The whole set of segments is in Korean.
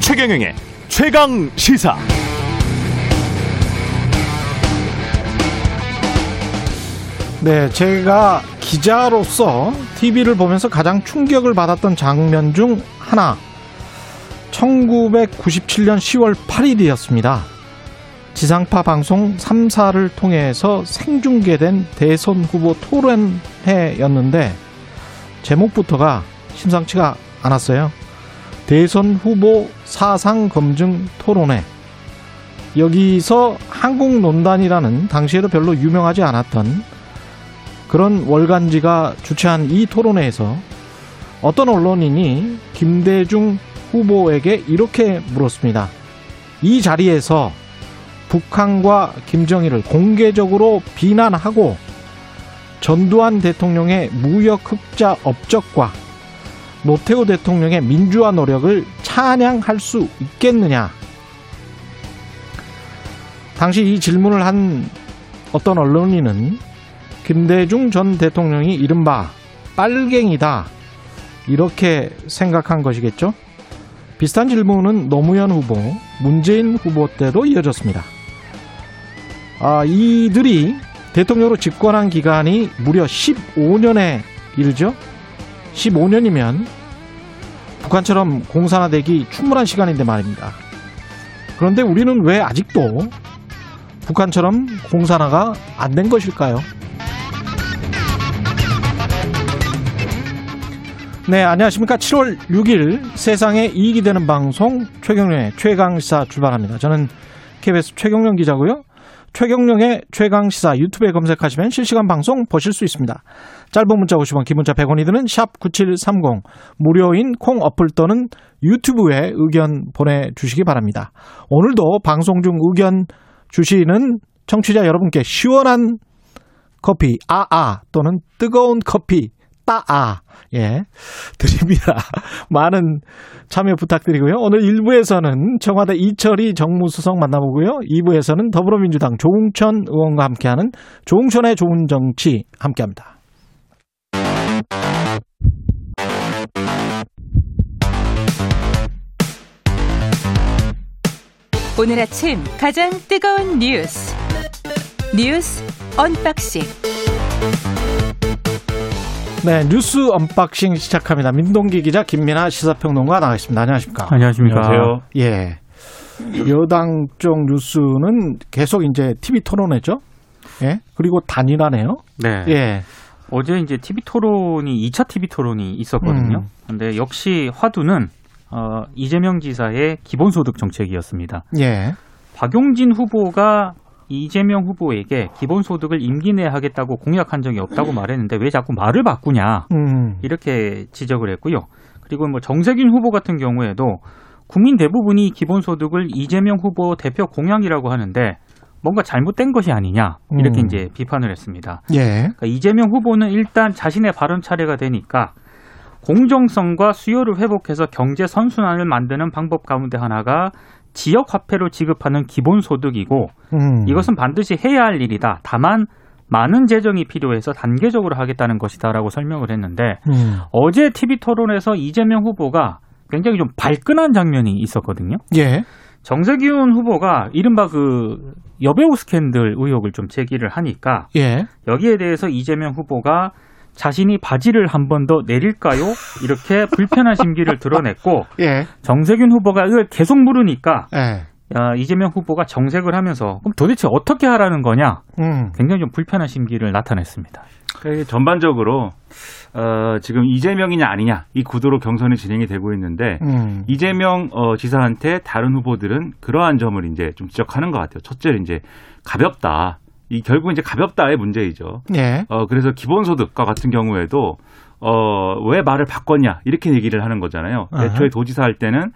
최경영의 최강 시사. 네, 제가 기자로서 TV를 보면서 가장 충격을 받았던 장면 중 하나. 1997년 10월 8일이었습니다. 지상파 방송 3사를 통해서 생중계된 대선 후보 토론회였는데 제목부터가 심상치가 않았어요. 대선 후보 사상 검증 토론회. 여기서 한국논단이라는 당시에도 별로 유명하지 않았던 그런 월간지가 주최한 이 토론회에서 어떤 언론인이 김대중 후보에게 이렇게 물었습니다. 이 자리에서 북한과 김정일을 공개적으로 비난하고 전두환 대통령의 무역 흑자 업적과 노태우 대통령의 민주화 노력을 찬양할 수 있겠느냐? 당시 이 질문을 한 어떤 언론인은 김대중 전 대통령이 이른바 빨갱이다. 이렇게 생각한 것이겠죠? 비슷한 질문은 노무현 후보, 문재인 후보 때도 이어졌습니다. 아, 이들이 대통령으로 집권한 기간이 무려 15년에 이르죠? 15년이면 북한처럼 공산화되기 충분한 시간인데 말입니다. 그런데 우리는 왜 아직도 북한처럼 공산화가 안 된 것일까요? 네, 안녕하십니까. 7월 6일 세상에 이익이 되는 방송 최경련의 최강시사 출발합니다. 저는 KBS 최경련 기자고요. 최경령의 최강 시사 유튜브에 검색하시면 실시간 방송 보실 수 있습니다. 짧은 문자 50원, 긴 문자 100원이 드는 샵 9730 무료인 콩 어플 또는 유튜브에 의견 보내 주시기 바랍니다. 오늘도 방송 중 의견 주시는 청취자 여러분께 시원한 커피 아아 또는 뜨거운 커피 따아 예 드립니다. 많은 참여 부탁드리고요. 오늘 1부에서는 청와대 이철희 정무수석 만나보고요. 2부에서는 더불어민주당 조응천 의원과 함께하는 조응천의 좋은 정치 함께합니다. 오늘 아침 가장 뜨거운 뉴스 뉴스 unboxing 네, 뉴스 unboxing 시작합니다. 민동기 기자 김민아 시사평론가 나와 있습니다. 안녕하십니까? 안녕하십니까? 안녕하세요. 예. 여당 쪽 뉴스는 계속 이제 TV 토론회죠. 예. 그리고 단일화네요. 네. 예. 어제 이제 TV 토론이 2차 TV 토론이 있었거든요. 음. 근데 역시 화두는 어, 이재명 지사의 기본소득 정책이었습니다. 예. 박용진 후보가 이재명 후보에게 기본소득을 임기 내에 하겠다고 공약한 적이 없다고 말했는데 왜 자꾸 말을 바꾸냐 음. 이렇게 지적을 했고요. 그리고 뭐 정세균 후보 같은 경우에도 국민 대부분이 기본소득을 이재명 후보 대표 공약이라고 하는데 뭔가 잘못된 것이 아니냐 이렇게 음. 이제 비판을 했습니다. 예. 그러니까 이재명 후보는 일단 자신의 발언 차례가 되니까 공정성과 수요를 회복해서 경제 선순환을 만드는 방법 가운데 하나가 지역 화폐로 지급하는 기본 소득이고 음. 이것은 반드시 해야 할 일이다. 다만 많은 재정이 필요해서 단계적으로 하겠다는 것이다라고 설명을 했는데 음. 어제 TV 토론에서 이재명 후보가 굉장히 좀 발끈한 장면이 있었거든요. 예. 정세균 후보가 이른바 그 여배우 스캔들 의혹을 좀 제기를 하니까 예. 여기에 대해서 이재명 후보가 자신이 바지를 한 번 더 내릴까요? 이렇게 불편한 심기를 드러냈고 예. 정세균 후보가 이걸 계속 물으니까 예. 야, 이재명 후보가 정색을 하면서 그럼 도대체 어떻게 하라는 거냐? 음. 굉장히 좀 불편한 심기를 나타냈습니다. 그러니까 전반적으로 어, 지금 이재명이냐 아니냐 이 구도로 경선이 진행이 되고 있는데 음. 이재명 어, 지사한테 다른 후보들은 그러한 점을 이제 좀 지적하는 것 같아요. 첫째는 이제 가볍다. 이 결국 이제 가볍다의 문제이죠. 예. 어, 그래서 기본소득과 같은 경우에도 어, 왜 말을 바꿨냐 이렇게 얘기를 하는 거잖아요. 아하. 애초에 도지사 할 때는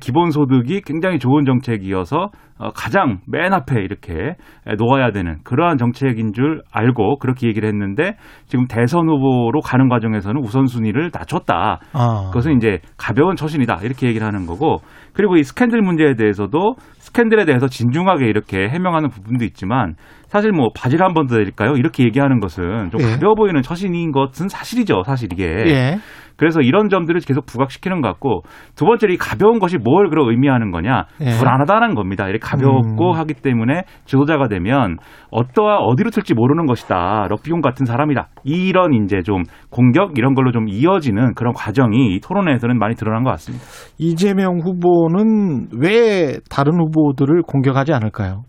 기본소득이 굉장히 좋은 정책이어서 어, 가장 맨 앞에 이렇게 놓아야 되는 그러한 정책인 줄 알고 그렇게 얘기를 했는데 지금 대선 후보로 가는 과정에서는 우선순위를 낮췄다. 아. 그것은 이제 가벼운 처신이다 이렇게 얘기를 하는 거고 그리고 이 스캔들 문제에 대해서도 스캔들에 대해서 진중하게 이렇게 해명하는 부분도 있지만 사실 뭐 바지를 한 번 더 드릴까요? 이렇게 얘기하는 것은 좀 예. 가벼워 보이는 처신인 것은 사실이죠. 사실 이게. 예. 그래서 이런 점들을 계속 부각시키는 것 같고 두 번째로 이 가벼운 것이 뭘 그러 의미하는 거냐 예. 불안하다는 겁니다. 이렇게 가볍고 음. 하기 때문에 지도자가 되면 어떠와 어디로 튈지 모르는 것이다. 럭비공 같은 사람이다. 이런 이제 좀 공격 이런 걸로 좀 이어지는 그런 과정이 이 토론회에서는 많이 드러난 것 같습니다. 이재명 후보는 왜 다른 후보들을 공격하지 않을까요?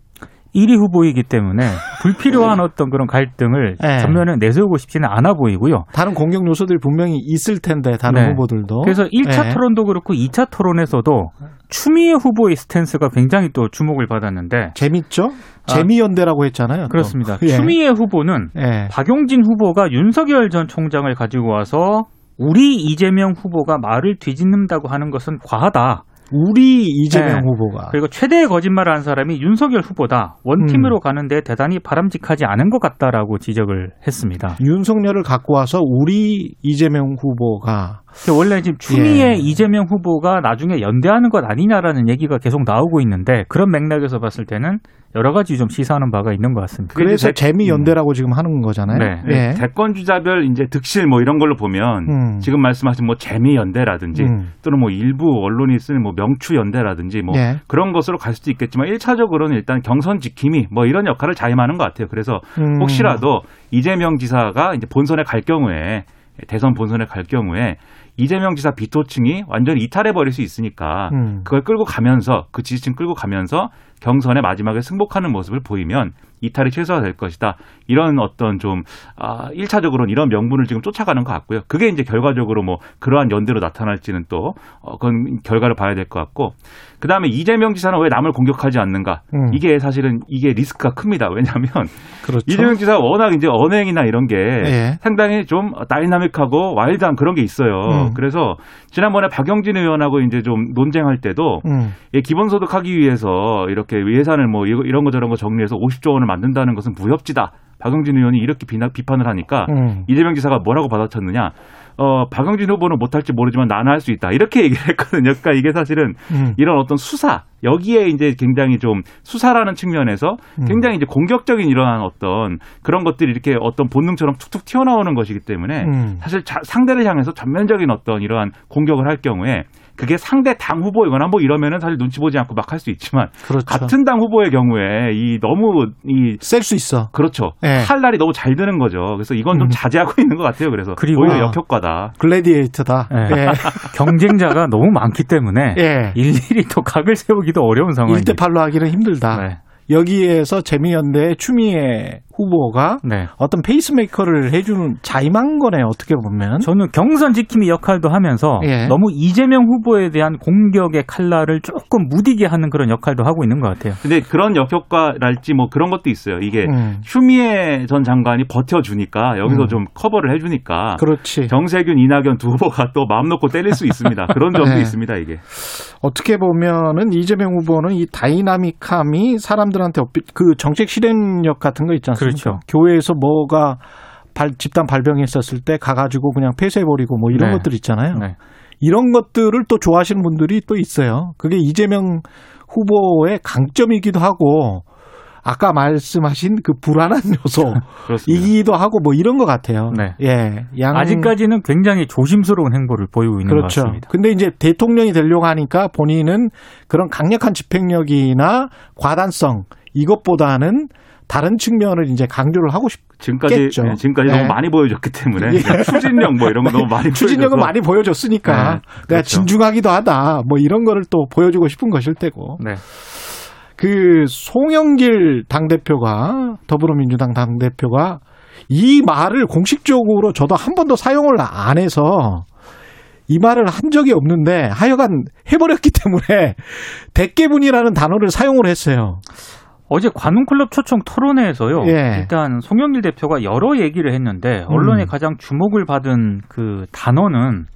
1위 후보이기 때문에 불필요한 어떤 그런 갈등을 네. 전면에 내세우고 싶지는 않아 보이고요. 다른 공격 요소들이 분명히 있을 텐데 다른 네. 후보들도. 그래서 1차 예. 토론도 그렇고 2차 토론에서도 추미애 후보의 스탠스가 굉장히 또 주목을 받았는데 재밌죠? 재미연대라고 했잖아요. 또. 그렇습니다. 예. 추미애 후보는 예. 박용진 후보가 윤석열 전 총장을 가지고 와서 우리 이재명 후보가 말을 뒤집는다고 하는 것은 과하다. 우리 이재명 네. 후보가 그리고 최대의 거짓말을 한 사람이 윤석열 후보다 원팀으로 음. 가는데 대단히 바람직하지 않은 것 같다라고 지적을 했습니다. 윤석열을 갖고 와서 우리 이재명 후보가 원래 지금 추미애 예. 이재명 후보가 나중에 연대하는 것 아니냐라는 얘기가 계속 나오고 있는데 그런 맥락에서 봤을 때는 여러 가지 좀 시사하는 바가 있는 것 같습니다. 그래서 대- 재미 연대라고 지금 하는 거잖아요. 네. 예. 대권 주자별 이제 득실 뭐 이런 걸로 보면 음. 지금 말씀하신 뭐 재미 연대라든지 음. 또는 뭐 일부 언론이 쓰는 뭐 명추 연대라든지 뭐 예. 그런 것으로 갈 수도 있겠지만 1차적으로는 일단 경선 지킴이 뭐 이런 역할을 자임하는 것 같아요. 그래서 음. 혹시라도 이재명 지사가 이제 본선에 갈 경우에 대선 본선에 갈 경우에 이재명 지사 비토층이 완전히 이탈해 버릴 수 있으니까 음. 그걸 끌고 가면서 그 지지층 끌고 가면서 경선의 마지막에 승복하는 모습을 보이면 이탈이 최소화될 것이다. 이런 어떤 좀 아, 1차적으로는 이런 명분을 지금 쫓아가는 것 같고요. 그게 이제 결과적으로 뭐 그러한 연대로 나타날지는 또 어, 그건 결과를 봐야 될 것 같고 그다음에 이재명 지사는 왜 남을 공격하지 않는가? 음. 이게 사실은 이게 리스크가 큽니다. 왜냐하면 그렇죠. 이재명 지사 워낙 이제 언행이나 이런 게 예. 상당히 좀 다이나믹하고 와일드한 그런 게 있어요. 음. 그래서 지난번에 박용진 의원하고 이제 좀 논쟁할 때도 음. 예, 기본소득 하기 위해서 이렇게 예산을 뭐 이런 거 저런 거 정리해서 50조 원을 만든다는 것은 무협지다. 박영진 의원이 이렇게 비나, 비판을 하니까 음. 이재명 지사가 뭐라고 받아쳤느냐? 어, 박영진 후보는 못할지 모르지만 나는 할 수 있다. 이렇게 얘기를 했거든요. 그러니까 이게 사실은 음. 이런 어떤 수사 여기에 이제 굉장히 좀 수사라는 측면에서 음. 굉장히 이제 공격적인 이러한 어떤 그런 것들이 이렇게 어떤 본능처럼 툭툭 튀어나오는 것이기 때문에 음. 사실 자- 상대를 향해서 전면적인 어떤 이러한 공격을 할 경우에 그게 상대 당 후보이거나 뭐 이러면은 사실 눈치 보지 않고 막 할 수 있지만 그렇죠. 같은 당 후보의 경우에 이 너무 이셀 수 있어. 그렇죠 예. 할 날이 너무 잘 드는 거죠. 그래서 이건 좀 음. 자제하고 있는 것 같아요. 그래서 그리고- 오히려 역효과다. gladiator다. 예. 예. 경쟁자가 너무 많기 때문에 예. 일일이 또 각을 세우기도 어려운 상황입니다. 1대 8로 하기는 힘들다. 네. 여기에서 재미연대 추미애 후보가 네. 어떤 페이스메이커를 해주는 자임한 거네요. 어떻게 보면. 저는 경선 지킴이 역할도 하면서 예. 너무 이재명 후보에 대한 공격의 칼날을 조금 무디게 하는 그런 역할도 하고 있는 것 같아요. 근데 그런 역효과랄지 뭐 그런 것도 있어요. 이게 음. 추미애 전 장관이 버텨주니까 여기서 음. 좀 커버를 해주니까 그렇지. 정세균, 이낙연 두 후보가 또 마음 놓고 때릴 수 있습니다. 그런 점도 네. 있습니다. 이게. 어떻게 보면은 이재명 후보는 이 다이나믹함이 사람들한테 그 정책 실행력 같은 거 있지 않습니까? 그렇죠. 교회에서 뭐가 발- 집단 발병했었을 때 가가지고 그냥 폐쇄해버리고 뭐 이런 네. 것들 있잖아요. 네. 이런 것들을 또 좋아하시는 분들이 또 있어요. 그게 이재명 후보의 강점이기도 하고 아까 말씀하신 그 불안한. 요소이기도 하고 뭐 이런 것 같아요. 네. 예, 양 아직까지는 굉장히 조심스러운 행보를 보이고 있는 것 그렇죠. 같습니다. 근데 이제 대통령이 되려고 하니까 본인은 그런 강력한 집행력이나 과단성 이것보다는 다른 측면을 이제 강조를 하고 싶. 지금까지 겠죠. 네, 지금까지 네. 너무 많이 보여줬기 때문에 예. 추진력 뭐 이런 거 너무 많이 추진력은 보여줘서 많이 보여줬으니까 네, 내가 그렇죠. 진중하기도 하다. 뭐 이런 거를 또 보여주고 싶은 것일 테고. 네. 그 송영길 당 대표가 더불어민주당 당 대표가 이 말을 공식적으로 저도 한 번도 사용을 안 해서 이 말을 한 적이 없는데 하여간 해버렸기 때문에 대깨분이라는 단어를 사용을 했어요. 어제 관훈클럽 초청 토론회에서요. 예. 일단 송영길 대표가 여러 얘기를 했는데 언론에 음. 가장 주목을 받은 그 단어는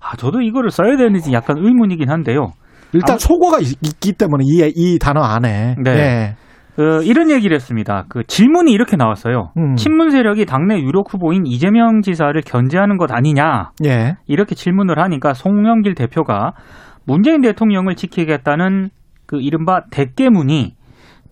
아 저도 이거를 써야 되는지 약간 의문이긴 한데요. 일단 아무- 속어가 있- 있기 때문에 이, 이 단어 안에. 네. 예. 그 이런 얘기를 했습니다. 그 질문이 이렇게 나왔어요. 음. 친문 세력이 당내 유력 후보인 이재명 지사를 견제하는 것 아니냐 예. 이렇게 질문을 하니까 송영길 대표가 문재인 대통령을 지키겠다는 그 이른바 대깨문이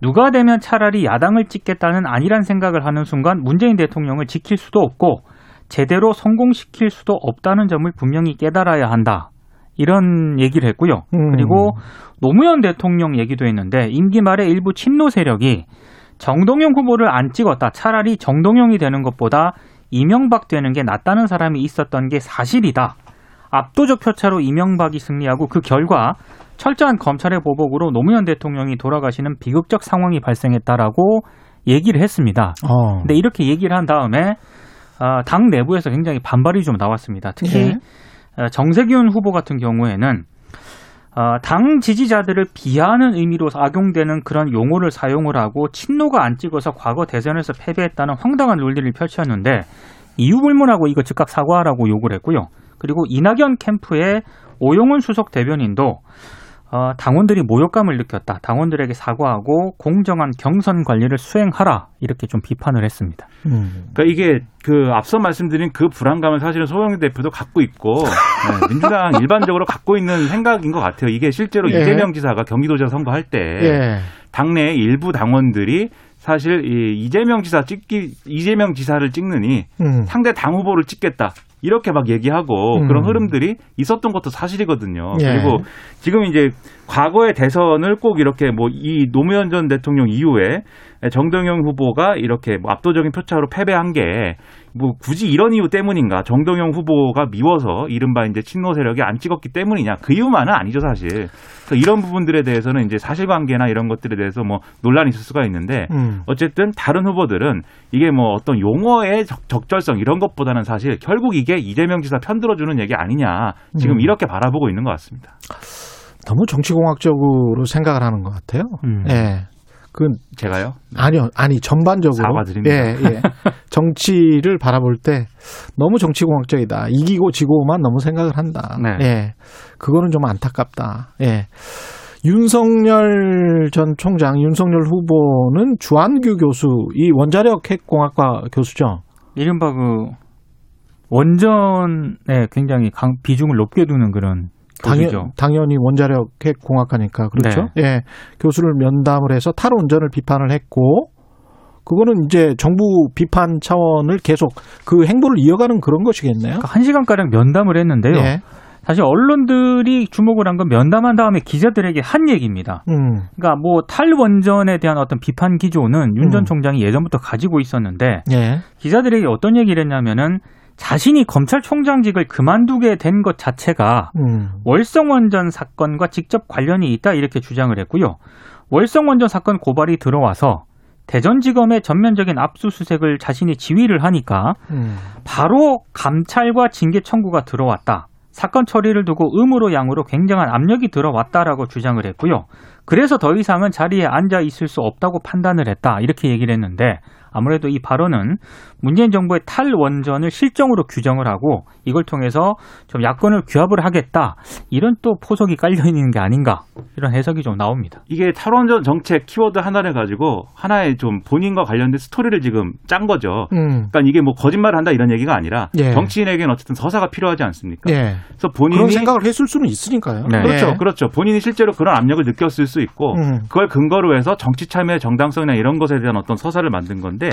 누가 되면 차라리 야당을 찍겠다는 아니란 생각을 하는 순간 문재인 대통령을 지킬 수도 없고 제대로 성공시킬 수도 없다는 점을 분명히 깨달아야 한다. 이런 얘기를 했고요. 음. 그리고 노무현 대통령 얘기도 했는데 임기 말에 일부 친노 세력이 정동영 후보를 안 찍었다. 차라리 정동영이 되는 것보다 이명박 되는 게 낫다는 사람이 있었던 게 사실이다. 압도적 표차로 이명박이 승리하고 그 결과 철저한 검찰의 보복으로 노무현 대통령이 돌아가시는 비극적 상황이 발생했다라고 얘기를 했습니다. 어. 근데 이렇게 얘기를 한 다음에 아, 당 내부에서 굉장히 반발이 좀 나왔습니다. 특히 예. 어, 정세균 후보 같은 경우에는 어, 당 지지자들을 비하하는 의미로 악용되는 그런 용어를 사용을 하고 친노가 안 찍어서 과거 대선에서 패배했다는 황당한 논리를 펼쳤는데 이유 불문하고 이거 즉각 사과하라고 요구를 했고요. 그리고 이낙연 캠프의 오용훈 수석 대변인도 어, 당원들이 모욕감을 느꼈다. 당원들에게 사과하고 공정한 경선 관리를 수행하라. 이렇게 좀 비판을 했습니다. 음. 그러니까 이게 그 앞서 말씀드린 그 불안감을 사실은 소영희 대표도 갖고 있고 네, 민주당 일반적으로 갖고 있는 생각인 것 같아요. 이게 실제로 예. 이재명 지사가 경기도지사 선거할 때 예. 당내 일부 당원들이 사실 이 이재명 지사 찍기 이재명 지사를 찍느니 음. 상대 당 후보를 찍겠다. 이렇게 막 얘기하고 음. 그런 흐름들이 있었던 것도 사실이거든요. 예. 그리고 지금 이제 과거의 대선을 꼭 이렇게 뭐 이 노무현 전 대통령 이후에 정동영 후보가 이렇게 뭐 압도적인 표차로 패배한 게 뭐 굳이 이런 이유 때문인가? 정동영 후보가 미워서 이른바 이제 친노 세력이 안 찍었기 때문이냐? 그 이유만은 아니죠, 사실. 그래서 이런 부분들에 대해서는 이제 사실관계나 이런 것들에 대해서 뭐 논란이 있을 수가 있는데 음. 어쨌든 다른 후보들은 이게 뭐 어떤 용어의 적, 적절성 이런 것보다는 사실 결국 이게 이재명 지사 편들어주는 얘기 아니냐 지금 음. 이렇게 바라보고 있는 것 같습니다. 너무 정치공학적으로 생각을 하는 것 같아요. 음. 예. 그 제가요? 아니요, 아니 전반적으로 사과드립니다. 예, 예. 정치를 바라볼 때 너무 정치공학적이다. 이기고 지고만 너무 생각을 한다. 네. 예, 그거는 좀 안타깝다. 예. 윤석열 전 총장, 윤석열 후보는 주한규 교수, 이 원자력 핵공학과 교수죠. 이른바 그 원전에 굉장히 강, 비중을 높게 두는 그런. 당연, 당연히 원자력 핵 공학과니까 그렇죠. 네. 예, 교수를 면담을 해서 탈원전을 비판을 했고, 그거는 이제 정부 비판 차원을 계속 그 행보를 이어가는 그런 것이겠네요. 그러니까 한 시간 가량 면담을 했는데요. 예. 사실 언론들이 주목을 한 건 면담한 다음에 기자들에게 한 얘기입니다. 음, 그러니까 뭐 탈원전에 대한 어떤 비판 기조는 윤전 음. 총장이 예전부터 가지고 있었는데 예. 기자들에게 어떤 얘기를 했냐면은 자신이 검찰총장직을 그만두게 된 것 자체가 음, 월성원전 사건과 직접 관련이 있다 이렇게 주장을 했고요. 월성원전 사건 고발이 들어와서 대전지검의 전면적인 압수수색을 자신이 지휘를 하니까 음. 바로 감찰과 징계 청구가 들어왔다. 사건 처리를 두고 음으로 양으로 굉장한 압력이 들어왔다라고 주장을 했고요. 그래서 더 이상은 자리에 앉아 있을 수 없다고 판단을 했다. 이렇게 얘기를 했는데 아무래도 이 발언은 문재인 정부의 탈원전을 실정으로 규정을 하고 이걸 통해서 좀 야권을 규합을 하겠다. 이런 또 포석이 깔려 있는 게 아닌가. 이런 해석이 좀 나옵니다. 이게 탈원전 정책 키워드 하나를 가지고 하나의 좀 본인과 관련된 스토리를 지금 짠 거죠. 음. 그러니까 이게 뭐 거짓말을 한다 이런 얘기가 아니라 예. 정치인에게는 어쨌든 서사가 필요하지 않습니까? 예. 그래서 본인이 그런 생각을 했을 수는 있으니까요. 네. 그렇죠, 예. 그렇죠. 본인이 실제로 그런 압력을 느꼈을 수 있고 음. 그걸 근거로 해서 정치 참여의 정당성이나 이런 것에 대한 어떤 서사를 만든 건데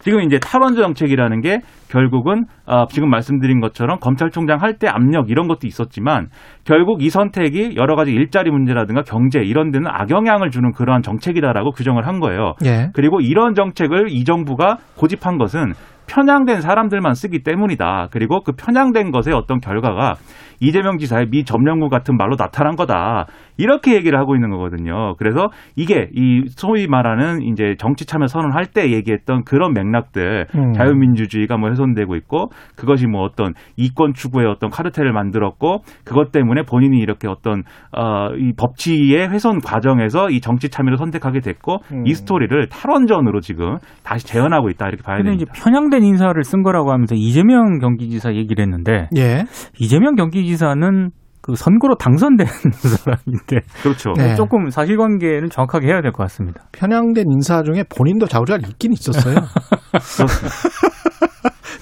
지금 이제 탈원전 정책이라는 게 결국은 어, 지금 말씀드린 것처럼 검찰총장 할 때 압력 이런 것도 있었지만 결국 이 선택이 여러 가지 일자리 문제라든가 경제 이런 데는 악영향을 주는 그러한 정책이다라고 규정을 한 거예요. 예. 그리고 이런 정책을 이 정부가 고집한 것은 편향된 사람들만 쓰기 때문이다. 그리고 그 편향된 것의 어떤 결과가 이재명 지사의 미 점령구 같은 말로 나타난 거다. 이렇게 얘기를 하고 있는 거거든요. 그래서 이게 이 소위 말하는 이제 정치 참여 선언할 때 얘기했던 그런 맥락들 음. 자유민주주의가 뭐 훼손되고 있고 그것이 뭐 어떤 이권 추구의 어떤 카르텔을 만들었고 그것 때문에 본인이 이렇게 어떤 어이 법치의 훼손 과정에서 이 정치 참여를 선택하게 됐고 음. 이 스토리를 탈원전으로 지금 다시 재현하고 있다 이렇게 봐야 됩니다. 편향된 인사를 쓴 거라고 하면서 이재명 경기지사 얘기를 했는데 예. 이재명 경기지사는 그 선거로 당선된 사람인데 그렇죠. 네. 조금 사실관계는 정확하게 해야 될 것 같습니다. 편향된 인사 중에 본인도 자우잘 있긴 있었어요.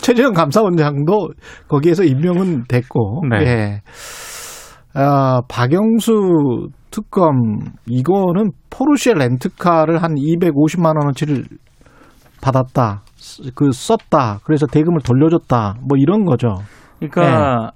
최재형 감사원장도 거기에서 임명은 됐고. 네. 예. 아, 박영수 특검 이거는 포르쉐 렌트카를 한 250만 원어치를 받았다. 쓰- 그 썼다. 그래서 대금을 돌려줬다. 뭐 이런 거죠. 그러니까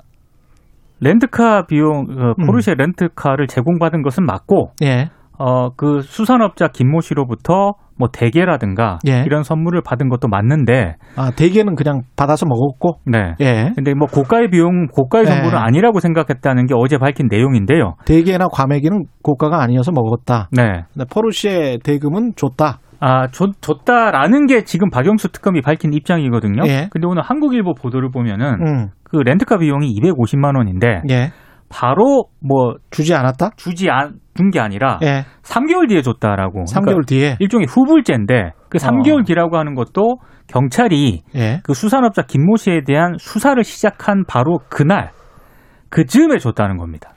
렌트카 비용 그 음. 포르쉐 렌트카를 제공받은 것은 맞고 예. 어그 수산업자 김모 씨로부터 뭐 대게라든가 예. 이런 선물을 받은 것도 맞는데 아, 대개는 그냥 받아서 먹었고. 네. 예. 근데 뭐 고가의 비용 고가의 예. 선물은 아니라고 생각했다는 게 어제 밝힌 내용인데요. 대개나 과메기는 고가가 아니어서 먹었다. 네. 포르쉐 대금은 줬다. 아, 줬, 줬다라는 게 지금 박영수 특검이 밝힌 입장이거든요. 예. 근데 오늘 한국일보 보도를 보면은 음. 그 렌트카 비용이 250만 원인데 예. 바로 뭐 주지 않았다? 주지 안, 준게 아니라 예. 3개월 뒤에 줬다라고. 3개월 그러니까 뒤에. 일종의 후불제인데 그 3개월 뒤라고 하는 것도 경찰이 예. 그 수산업자 김모 씨에 대한 수사를 시작한 바로 그날 그 즈음에 줬다는 겁니다.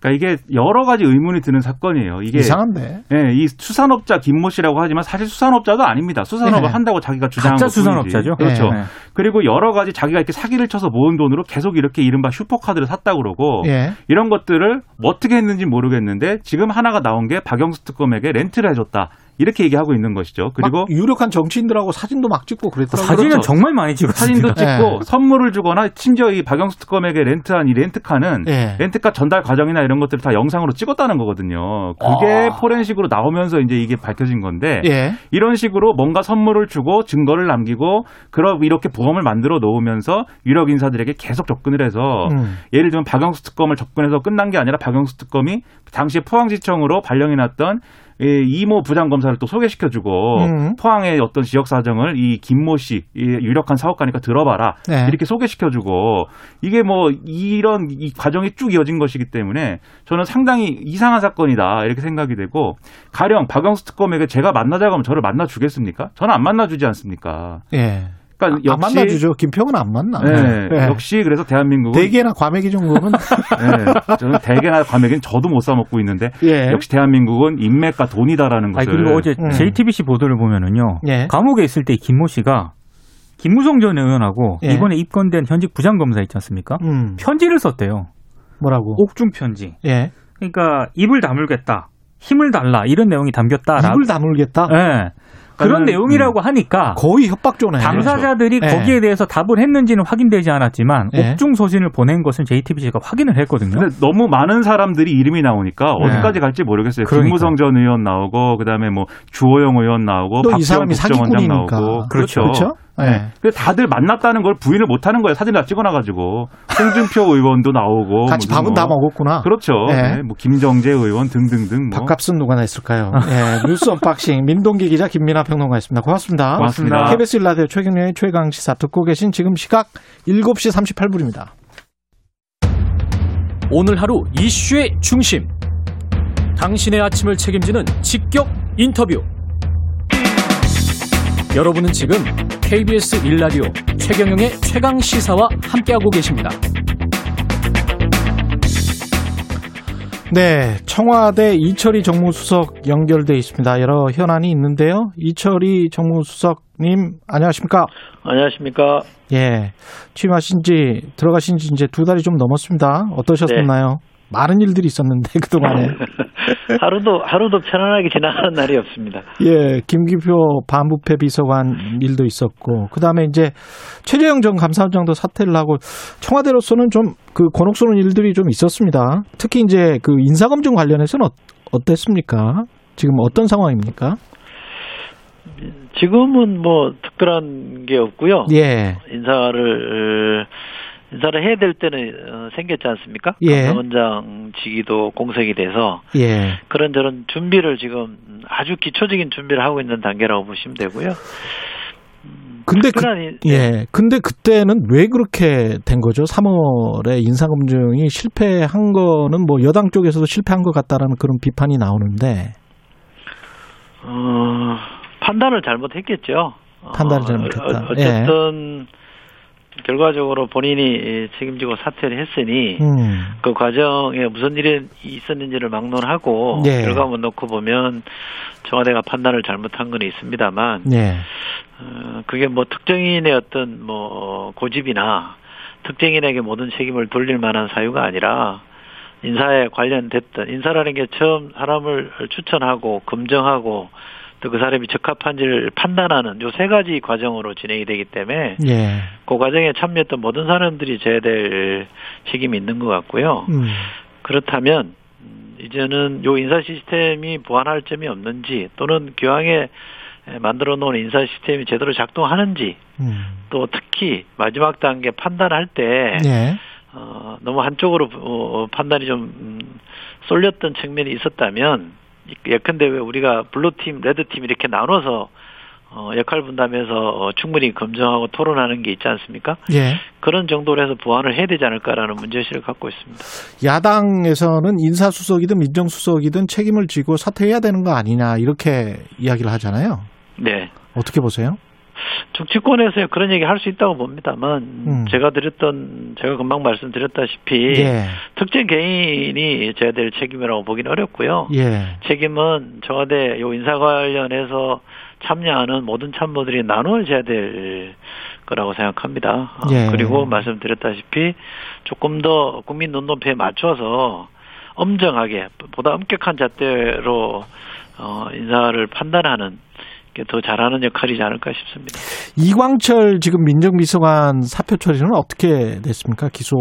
그러니까 이게 여러 가지 의문이 드는 사건이에요. 이게 이상한데. 예, 이 수산업자 김모 씨라고 하지만 사실 수산업자도 아닙니다. 수산업을 네. 한다고 자기가 주장한 가짜. 수산업자죠. 그렇죠. 네. 그리고 여러 가지 자기가 이렇게 사기를 쳐서 모은 돈으로 계속 이렇게 이른바 슈퍼카드를 샀다 그러고 예. 이런 것들을 어떻게 했는지 모르겠는데 지금 하나가 나온 게 박영수 특검에게 렌트를 해줬다 이렇게 얘기하고 있는 것이죠. 그리고 막 유력한 정치인들하고 사진도 막 찍고 그랬더라고요. 사진은 그렇죠. 정말 많이 찍었습니다. 사진도 찍고 네. 선물을 주거나 심지어 이 박영수 특검에게 렌트한 이 렌트카는 예. 렌트카 전달 과정이나 이런 것들을 다 영상으로 찍었다는 거거든요. 그게 아. 포렌식으로 나오면서 이제 이게 밝혀진 건데 예. 이런 식으로 뭔가 선물을 주고 증거를 남기고 그럼 이렇게 보험을 만들어 놓으면서 유력 인사들에게 계속 접근을 해서 음. 예를 들면 박영수 특검을 접근해서 끝난 게 아니라 박영수 특검이 당시에 포항지청으로 발령이 났던 이 이모 부장검사를 또 소개시켜주고 음. 포항의 어떤 지역 사정을 이 김모 씨, 이 유력한 사업가니까 들어봐라 네. 이렇게 소개시켜주고 이게 뭐 이런 이 과정이 쭉 이어진 것이기 때문에 저는 상당히 이상한 사건이다 이렇게 생각이 되고 가령 박영수 특검에게 제가 만나자고 하면 저를 만나주겠습니까? 저는 안 만나주지 않습니까? 예. 그러니까 안 역시 만나주죠. 김평은 안 만나. 네, 예. 역시 그래서 대한민국은 대개나 과메기 정도는 네, 저는 대개나 과메기는 저도 못 사 먹고 있는데 예. 역시 대한민국은 인맥과 돈이다라는 아니 것을 그리고 어제 음. JTBC 보도를 보면은요. 예. 감옥에 있을 때 김모 씨가 김무성 전 의원하고 예. 이번에 입건된 현직 부장검사 있지 않습니까? 음. 편지를 썼대요. 뭐라고? 옥중 편지. 예. 그러니까 입을 다물겠다. 힘을 달라. 이런 내용이 담겼다라고. 입을 다물겠다. 예. 그런 내용이라고 하니까 거의 협박조네. 당사자들이 예. 거기에 대해서 답을 했는지는 확인되지 않았지만 예. 옥중 소신을 보낸 것은 JTBC가 확인을 했거든요. 근데 너무 많은 사람들이 이름이 나오니까 네. 어디까지 갈지 모르겠어요. 그러니까. 김무성 전 의원 나오고 그다음에 뭐 주호영 의원 나오고 또이 박지원 사람이 국정원장 사기꾼이니까. 나오고 그렇죠. 그렇죠? 예. 네. 근데 다들 만났다는 걸 부인을 못 하는 거예요. 사진을 다 찍어놔가지고 홍준표 의원도 나오고 같이 무슨 밥은 뭐. 다 먹었구나. 그렇죠. 네. 네, 뭐 김정재 의원 등등등. 뭐. 밥값은 누가 냈을까요? 예, 뉴스 unboxing 민동기 기자 김민아 평론가였습니다. 고맙습니다. 고맙습니다. KBS 일라디오 최경영의 최강 시사 듣고 계신 지금 시각 7시 38분입니다. 오늘 하루 이슈의 중심. 당신의 아침을 책임지는 직격 인터뷰. 여러분은 지금 KBS 일라디오 최경영의 최강 시사와 함께하고 계십니다. 네, 청와대 이철희 정무수석 연결돼 있습니다. 여러 현안이 있는데요. 이철희 정무수석님 안녕하십니까? 안녕하십니까. 예, 취임하신 지 들어가신 지 이제 두 달이 좀 넘었습니다. 어떠셨나요? 많은 일들이 있었는데 그동안에 하루도 하루도 편안하게 지나가는 날이 없습니다. 예, 김기표 반부패 비서관 일도 있었고, 그 다음에 이제 최재형 전 감사원장도 사퇴를 하고, 청와대로서는 좀 그 곤혹스러운 일들이 좀 있었습니다. 특히 이제 그 인사 검증 관련해서는 어, 어땠습니까? 지금 어떤 상황입니까? 지금은 뭐 특별한 게 없고요. 예, 인사를 인사를 해야 될 때는 어, 생겼지 않습니까? 예. 감사원장 직위도 공석이 돼서 예, 그런 저런 준비를 지금 아주 기초적인 준비를 하고 있는 단계라고 보시면 되고요. 근데 그, 예, 근데 그때는 왜 그렇게 된 거죠? 3월에 인사검증이 실패한 거는 뭐 여당 쪽에서도 실패한 것 같다라는 그런 비판이 나오는데, 어, 판단을 잘못했겠죠. 판단을 어, 잘못했다. 어, 어쨌든 결과적으로 본인이 책임지고 사퇴를 했으니 음, 그 과정에 무슨 일이 있었는지를 막론하고 예. 결과만 놓고 보면 청와대가 판단을 잘못한 건 있습니다만 예, 어, 그게 뭐 특정인의 어떤 뭐 고집이나 특정인에게 모든 책임을 돌릴 만한 사유가 아니라 인사에 관련됐던 인사라는 게 처음 사람을 추천하고 검증하고 또 그 사람이 적합한지를 판단하는 요 세 가지 과정으로 진행이 되기 때문에 예. 그 과정에 참여했던 모든 사람들이 져야 될 책임이 있는 것 같고요. 음. 그렇다면 음, 이제는 요 인사 시스템이 보완할 점이 없는지 또는 교황에 만들어 놓은 인사 시스템이 제대로 작동하는지 음. 또 특히 마지막 단계 판단할 때 예. 어, 너무 한쪽으로 어, 판단이 좀 음, 쏠렸던 측면이 있었다면 예컨대 왜 우리가 블루팀, 레드팀 이렇게 나눠서 어, 역할 분담해서 어, 충분히 검증하고 토론하는 게 있지 않습니까? 예. 그런 정도로 해서 보완을 해야 되지 않을까라는 문제의식을 갖고 있습니다. 야당에서는 인사수석이든 민정수석이든 책임을 지고 사퇴해야 되는 거 아니냐 이렇게 이야기를 하잖아요. 네. 어떻게 보세요? 정치권에서 그런 얘기 할 수 있다고 봅니다만 음. 제가 드렸던 제가 금방 말씀드렸다시피 예. 특정 개인이 져야 될 책임이라고 보기는 어렵고요. 예. 책임은 청와대 요 인사 관련해서 참여하는 모든 참모들이 나누어져야 될 거라고 생각합니다. 어, 예. 그리고 말씀드렸다시피 조금 더 국민 눈높이에 맞춰서 엄정하게 보다 엄격한 잣대로 어, 인사를 판단하는 게 더 잘하는 역할이지 않을까 싶습니다. 이광철 지금 민정비서관 사표 처리는 어떻게 됐습니까? 기소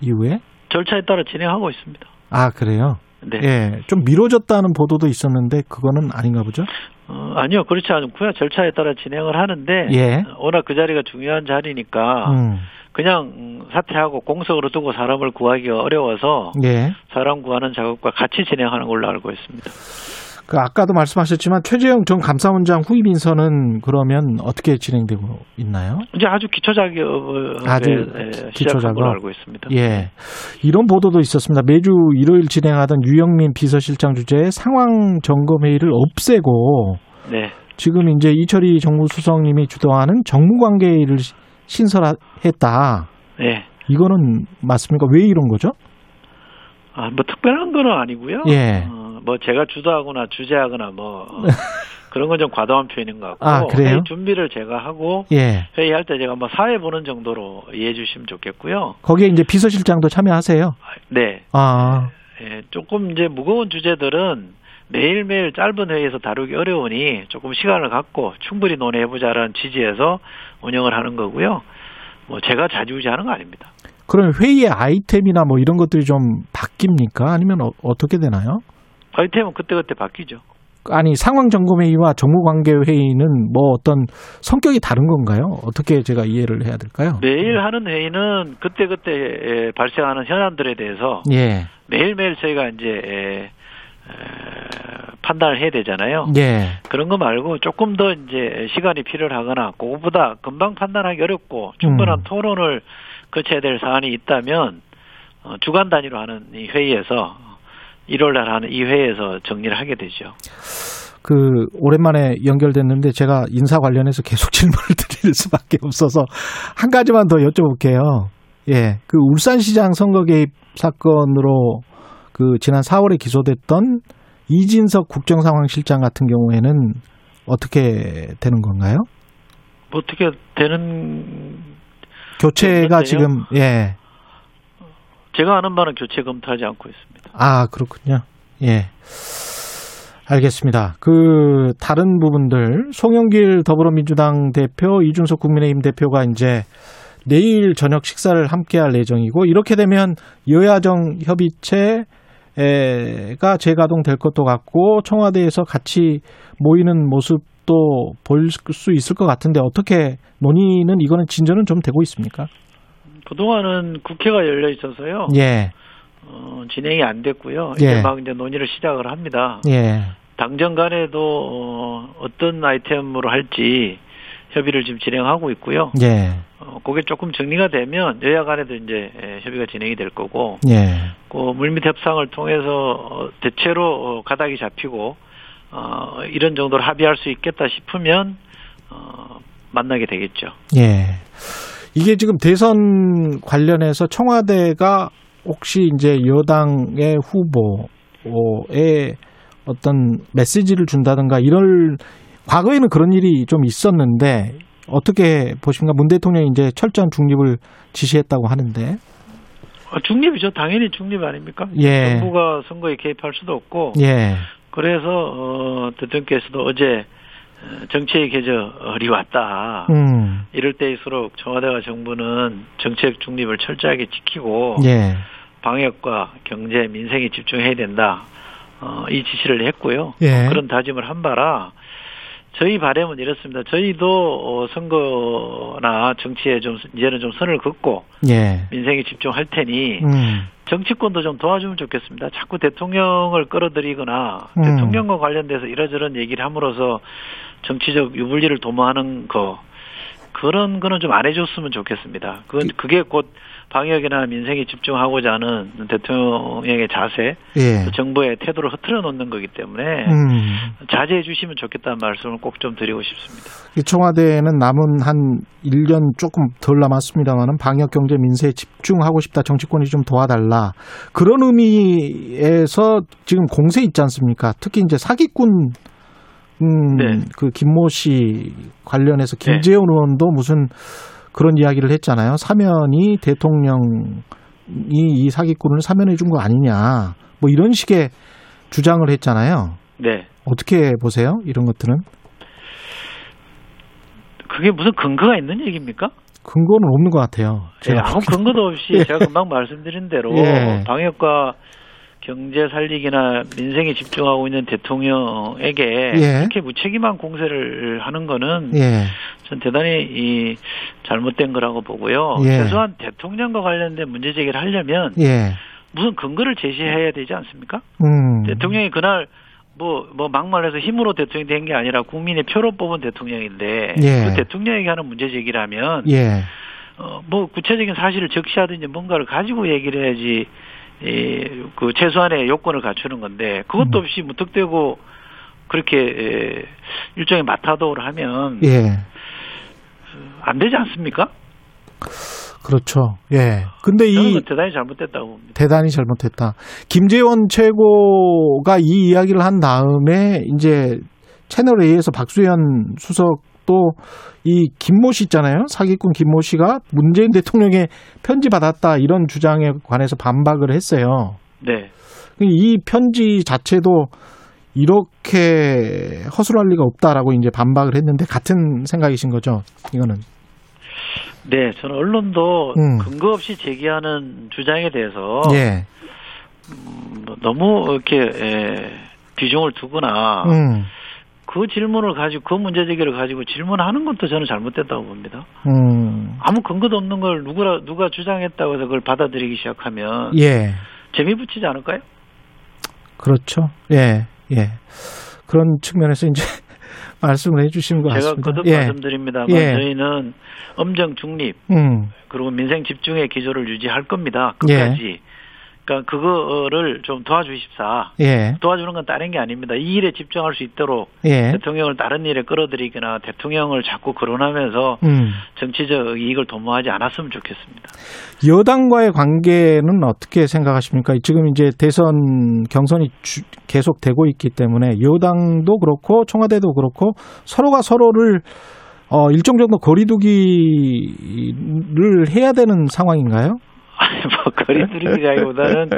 이후에? 절차에 따라 진행하고 있습니다. 아 그래요? 네. 예. 좀 미뤄졌다는 보도도 있었는데 그거는 아닌가 보죠? 어, 아니요, 그렇지 않고요. 절차에 따라 진행을 하는데 예. 워낙 그 자리가 중요한 자리니까 음. 그냥 음, 사퇴하고 공석으로 두고 사람을 구하기가 어려워서 예. 사람 구하는 작업과 같이 진행하는 걸로 알고 있습니다. 그 아까도 말씀하셨지만 최재형 전 감사원장 후임 인선은 그러면 어떻게 진행되고 있나요? 이제 아주 기초 작업을 아주 예, 기초 시작한 걸로 작업. 알고 있습니다. 예. 이런 보도도 있었습니다. 매주 일요일 진행하던 유영민 비서실장 주재의 상황 점검 회의를 없애고 네. 지금 이제 이철희 정무 수석님이 주도하는 정무 관계회의를 시- 신설했다. 네. 이거는 맞습니까? 왜 이런 거죠? 아, 뭐 특별한 건 아니고요. 예. 어, 뭐 제가 주도하거나 주재하거나 뭐 어, 그런 건 좀 과도한 표현인 것 같고 아, 그래요? 회의 준비를 제가 하고 예. 회의할 때 제가 뭐 사회 보는 정도로 이해해 주시면 좋겠고요. 거기에 이제 비서실장도 참여하세요. 네. 아, 예, 조금 이제 무거운 주제들은 매일매일 짧은 회의에서 다루기 어려우니 조금 시간을 갖고 충분히 논의해 보자라는 취지에서 운영을 하는 거고요. 뭐 제가 자주우지하는 거 아닙니다. 그럼 회의의 아이템이나 뭐 이런 것들이 좀 바뀝니까? 아니면 어, 어떻게 되나요? 아이템은 그때그때 바뀌죠. 아니 상황 점검 회의와 정무관계 회의는 뭐 어떤 성격이 다른 건가요? 어떻게 제가 이해를 해야 될까요? 매일 하는 회의는 그때 그때 에, 발생하는 현안들에 대해서 예, 매일매일 저희가 이제 판단을 해야 되잖아요. 예, 그런 거 말고 조금 더 이제 시간이 필요하거나 그거보다 금방 판단하기 어렵고 충분한 음. 토론을 거쳐야 될 사안이 있다면 어, 주간 단위로 하는 이 회의에서 1월 날 하는 이 회의에서 정리를 하게 되죠. 그 오랜만에 연결됐는데 제가 인사 관련해서 계속 질문을 드릴 수밖에 없어서 한 가지만 더 여쭤볼게요. 예, 그 울산시장 선거 개입 사건으로 그 지난 4월에 기소됐던 이진석 국정상황실장 같은 경우에는 어떻게 되는 건가요? 뭐 어떻게 되는 교체가 없는데요? 지금 예. 제가 아는 바는 교체 검토하지 않고 있습니다. 아, 그렇군요. 예. 알겠습니다. 그 다른 부분들 송영길 더불어민주당 대표 이준석 국민의힘 대표가 이제 내일 저녁 식사를 함께 할 예정이고 이렇게 되면 여야정 협의체가 재가동 될 것도 같고 청와대에서 같이 모이는 모습도 볼 수 있을 것 같은데 어떻게 논의는 이거는 진전은 좀 되고 있습니까? 그동안은 국회가 열려 있어서요. 예. 어, 진행이 안 됐고요. 예. 이제 막 이제 논의를 시작을 합니다. 예. 당정 간에도 어, 어떤 아이템으로 할지 협의를 지금 진행하고 있고요. 예. 어, 그게 조금 정리가 되면 여야 간에도 이제 에, 협의가 진행이 될 거고, 예. 그 물밑 협상을 통해서 어, 대체로 어, 가닥이 잡히고 어, 이런 정도로 합의할 수 있겠다 싶으면 어, 만나게 되겠죠. 예. 이게 지금 대선 관련해서 청와대가 혹시 이제 여당의 후보에 어떤 메시지를 준다든가 이럴 과거에는 그런 일이 좀 있었는데 어떻게 보십니까? 문 대통령이 이제 철저한 중립을 지시했다고 하는데 어, 중립이죠. 당연히 중립 아닙니까? 예. 정부가 선거에 개입할 수도 없고 예. 그래서 어, 대통령께서도 어제 어, 정치의 계절이 왔다. 음. 이럴 때일수록 청와대와 정부는 정책 중립을 철저하게 지키고 예. 방역과 경제, 민생에 집중해야 된다. 어, 이 지시를 했고요. 예. 그런 다짐을 한 바라 저희 바람은 이렇습니다. 저희도 어, 선거나 정치에 좀 이제는 좀 선을 긋고 예. 민생에 집중할 테니 음. 정치권도 좀 도와주면 좋겠습니다. 자꾸 대통령을 끌어들이거나 음. 대통령과 관련돼서 이러저런 얘기를 함으로써 정치적 유불리를 도모하는 거 그런 거는 좀 안 해줬으면 좋겠습니다. 그건 그게 곧 방역이나 민생에 집중하고자 하는 대통령의 자세, 예. 또 정부의 태도를 흐트러 놓는 거기 때문에 음. 자제해 주시면 좋겠다는 말씀을 꼭 좀 드리고 싶습니다. 이 청와대는 남은 한 1년 조금 덜 남았습니다만은 방역 경제 민생에 집중하고 싶다. 정치권이 좀 도와달라. 그런 의미에서 지금 공세 있지 않습니까? 특히 이제 사기꾼 음, 네. 그 김모 씨 관련해서 김재원 의원도 무슨 그런 이야기를 했잖아요. 사면이 대통령이 이 사기꾼을 사면해 준 거 아니냐. 뭐 이런 식의 주장을 했잖아요. 네. 어떻게 보세요? 이런 것들은? 그게 무슨 근거가 있는 얘기입니까? 근거는 없는 것 같아요. 예, 아무. 근거도 없이 예. 제가 금방 말씀드린 대로 예. 방역과 경제 살리기나 민생에 집중하고 있는 대통령에게 예. 이렇게 무책임한 공세를 하는 거는 예. 전 대단히 이 잘못된 거라고 보고요. 예. 최소한 대통령과 관련된 문제 제기를 하려면 예. 무슨 근거를 제시해야 되지 않습니까? 음. 대통령이 그날 뭐, 뭐, 막말해서 힘으로 대통령이 된 게 아니라 국민의 표로 뽑은 대통령인데, 예. 그 대통령에게 하는 문제 제기라면, 예. 어, 뭐 구체적인 사실을 적시하든지 뭔가를 가지고 얘기를 해야지 이, 그 최소한의 요건을 갖추는 건데 그것도 음. 없이 무턱대고 그렇게 에, 일종의 마타도를 하면 예. 안 되지 않습니까? 그렇죠. 예. 근데 이그 대단히 잘못됐다고 봅니다. 대단히 잘못했다. 김재원 최고가 이 이야기를 한 다음에 이제 채널 A에서 박수현 수석 도이 김모 씨 있잖아요. 사기꾼 김모 씨가 문재인 대통령의 편지 받았다 이런 주장에 관해서 반박을 했어요. 네. 이 편지 자체도 이렇게 허술할 리가 없다라고 이제 반박을 했는데 같은 생각이신 거죠. 이거는. 네, 저는 언론도 음. 근거 없이 제기하는 주장에 대해서 예. 음, 뭐 너무 이렇게 에, 비중을 두거나 음. 그 질문을 가지고 그 문제 제기를 가지고 질문하는 것도 저는 잘못됐다고 봅니다. 음. 아무 근거도 없는 걸 누가 누가 주장했다고 해서 그걸 받아들이기 시작하면 예. 재미 붙이지 않을까요? 그렇죠. 예. 예. 그런 측면에서 이제 말씀을 해 주시는 것 제가 같습니다. 거듭 예. 말씀드립니다만 예. 저희는 엄정 중립 음. 그리고 민생 집중의 기조를 유지할 겁니다. 예. 끝까지. 그러니까 그거를 좀 도와주십사. 예. 도와주는 건 다른 게 아닙니다. 이 일에 집중할 수 있도록 예. 대통령을 다른 일에 끌어들이거나 대통령을 자꾸 거론하면서 음. 정치적 이익을 도모하지 않았으면 좋겠습니다. 여당과의 관계는 어떻게 생각하십니까? 지금 이제 대선 경선이 주- 계속 되고 있기 때문에 여당도 그렇고 청와대도 그렇고 서로가 서로를 어, 일정 정도 거리두기를 해야 되는 상황인가요? 아니 뭐 거리 두기라기보다는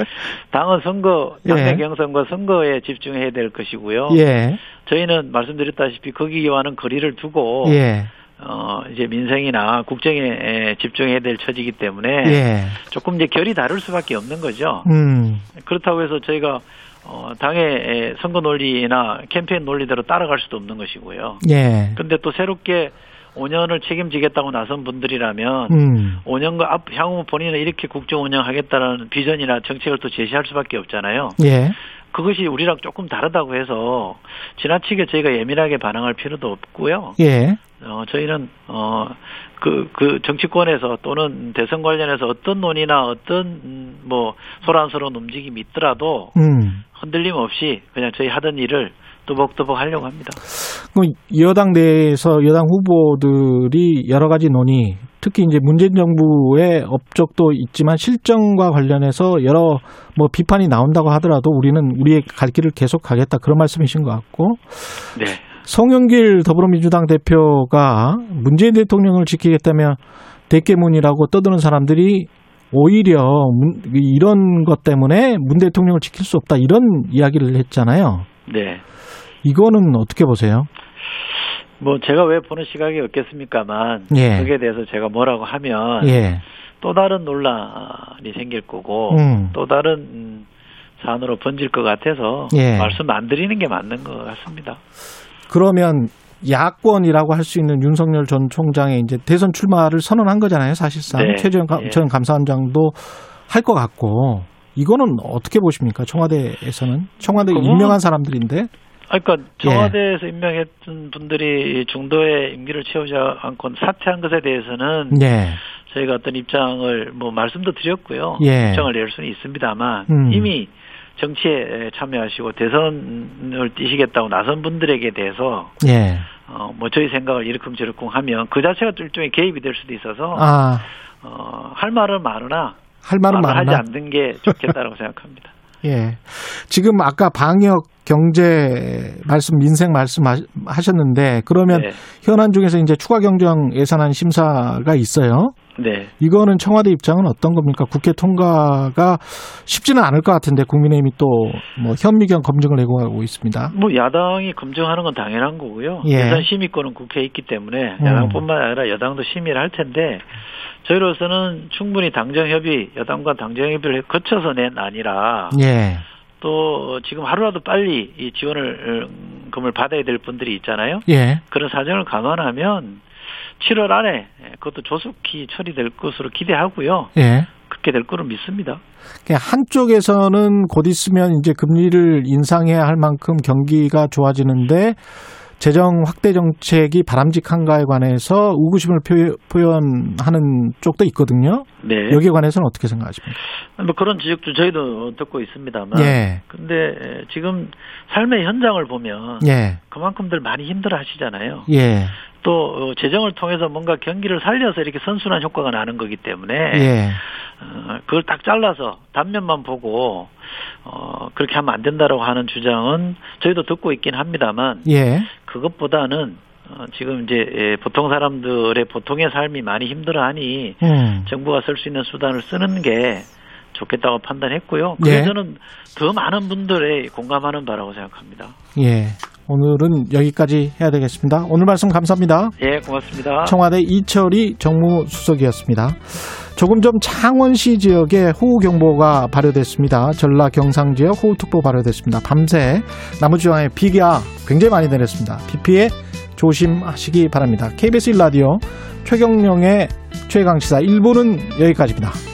당은 선거 당내 예. 경선과 선거에 집중해야 될 것이고요. 예. 저희는 말씀드렸다시피 거기와는 거리를 두고 예. 어 이제 민생이나 국정에 에, 집중해야 될 처지이기 때문에 예. 조금 이제 결이 다를 수밖에 없는 거죠. 음. 그렇다고 해서 저희가 어 당의 에, 선거 논리나 캠페인 논리대로 따라갈 수도 없는 것이고요. 예. 근데 또 새롭게 5년을 책임지겠다고 나선 분들이라면 음. 5년과 앞 향후 본인은 이렇게 국정 운영하겠다라는 비전이나 정책을 또 제시할 수밖에 없잖아요. 예. 그것이 우리랑 조금 다르다고 해서 지나치게 저희가 예민하게 반응할 필요도 없고요. 예. 어, 저희는 어, 그, 그 정치권에서 또는 대선 관련해서 어떤 논의나 어떤 음, 뭐 소란스러운 움직임이 있더라도 음. 흔들림 없이 그냥 저희 하던 일을 또박또박 하려고 합니다. 그 여당 내에서 여당 후보들이 여러 가지 논의, 특히 이제 문재인 정부의 업적도 있지만 실정과 관련해서 여러 뭐 비판이 나온다고 하더라도 우리는 우리의 갈 길을 계속 가겠다 그런 말씀이신 것 같고 네. 송영길 더불어민주당 대표가 문재인 대통령을 지키겠다며 대깨문이라고 떠드는 사람들이 오히려 문- 이런 것 때문에 문 대통령을 지킬 수 없다 이런 이야기를 했잖아요. 네. 이거는 어떻게 보세요? 뭐 제가 왜 보는 시각이 없겠습니까만 예. 거기에 대해서 제가 뭐라고 하면 예. 또 다른 논란이 생길 거고 음. 또 다른 음, 사안으로 번질 것 같아서 예. 말씀 안 드리는 게 맞는 것 같습니다. 그러면 야권이라고 할 수 있는 윤석열 전 총장의 이제 대선 출마를 선언한 거잖아요, 사실상. 네. 최재형 감- 예. 전 감사원장도 할 것 같고. 이거는 어떻게 보십니까? 청와대에서는 청와대 그거는- 임명한 사람들인데. 아, 그러니까 예. 청와대에서 임명했던 분들이 중도에 임기를 채우지 않고 사퇴한 것에 대해서는 네. 저희가 어떤 입장을 뭐 말씀도 드렸고요. 예. 입장을 낼 수는 있습니다만 음. 이미 정치에 참여하시고 대선을 뛰시겠다고 나선 분들에게 대해서 예. 어, 뭐 저희 생각을 이러쿵저러쿵 하면 그 자체가 또 일종의 개입이 될 수도 있어서 아, 어, 할 말은 많으나 할 말은 말을 하지? 않는 게 좋겠다라고 생각합니다. 예. 지금 아까 방역 경제 말씀 민생 말씀 하- 하셨는데 그러면 네. 현안 중에서 이제 추가 경정 예산안 심사가 있어요. 네. 이거는 청와대 입장은 어떤 겁니까? 국회 통과가 쉽지는 않을 것 같은데 국민의힘이 또 뭐 현미경 검증을 내고가고 있습니다. 뭐 야당이 검증하는 건 당연한 거고요. 예. 예산 심의권은 국회에 있기 때문에 음. 야당뿐만 아니라 여당도 심의를 할 텐데 저희로서는 충분히 당정 협의, 여당과 당정 협의를 거쳐서 낸 아니라 예. 또 지금 하루라도 빨리 이 지원을 음, 금을 받아야 될 분들이 있잖아요. 예. 그런 사정을 감안하면 7월 안에 그것도 조속히 처리될 것으로 기대하고요. 예. 그렇게 될 거로 믿습니다. 한쪽에서는 곧 있으면 이제 금리를 인상해야 할 만큼 경기가 좋아지는데 재정 확대 정책이 바람직한가에 관해서 의구심을 표, 현하는 쪽도 있거든요. 네. 여기에 관해서는 어떻게 생각하십니까? 뭐 그런 지적도 저희도 듣고 있습니다만. 예. 근데 지금 삶의 현장을 보면 예. 그만큼들 많이 힘들어 하시잖아요. 예. 또 어, 재정을 통해서 뭔가 경기를 살려서 이렇게 선순환 효과가 나는 거기 때문에 예. 어, 그걸 딱 잘라서 단면만 보고 어, 그렇게 하면 안 된다라고 하는 주장은 저희도 듣고 있긴 합니다만 예. 그것보다는 어, 지금 이제 예, 보통 사람들의 보통의 삶이 많이 힘들어하니 음. 정부가 쓸 수 있는 수단을 쓰는 게 좋겠다고 판단했고요. 예. 그래서 저는 더 많은 분들의 공감하는 바라고 생각합니다. 예. 오늘은 여기까지 해야 되겠습니다. 오늘 말씀 감사합니다. 예, 고맙습니다. 청와대 이철희 정무수석이었습니다. 조금 전 창원시 지역에 호우경보가 발효됐습니다. 전라 경상 지역 호우특보 발효됐습니다. 밤새 남부지방에 비가 굉장히 많이 내렸습니다. 비 피해 조심하시기 바랍니다. KBS 1라디오 최경령의 최강시사 1부는 여기까지입니다.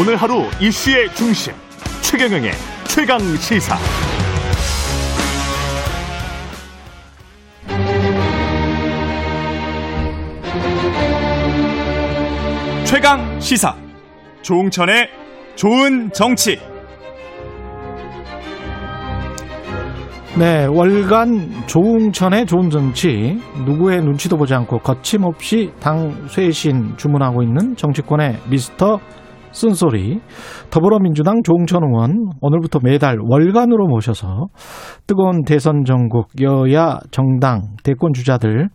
오늘 하루 이슈의 중심 최경영의 최강 시사. 최강 시사 조웅천의 좋은 정치. 네, 월간 조웅천의 좋은 정치 누구의 눈치도 보지 않고 거침없이 당 쇄신 주문하고 있는 정치권의 미스터 쓴소리 더불어민주당 조웅천 의원 오늘부터 매달 월간으로 모셔서 뜨거운 대선 전국 여야 정당 대권 주자들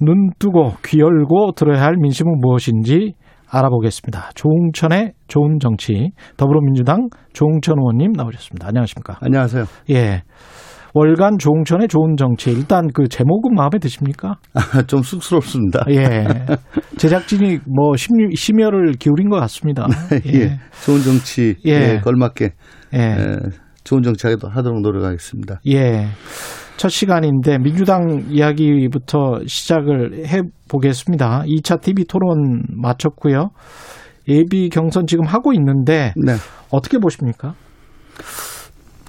눈 뜨고 귀 열고 들어야 할 민심은 무엇인지 알아보겠습니다. 조웅천의 좋은 정치 더불어민주당 조웅천 의원님 나오셨습니다. 안녕하십니까? 안녕하세요. 예. 월간 조웅천의 좋은 정치. 일단 그 제목은 마음에 드십니까? 좀 쑥스럽습니다. 예. 제작진이 뭐 심, 심혈을 기울인 것 같습니다. 예. 좋은 정치에 예. 걸맞게 예. 에, 좋은 정치 하도록 노력하겠습니다. 예. 첫 시간인데 민주당 이야기부터 시작을 해 보겠습니다. 2차 TV 토론 마쳤고요. 예비 경선 지금 하고 있는데 네. 어떻게 보십니까?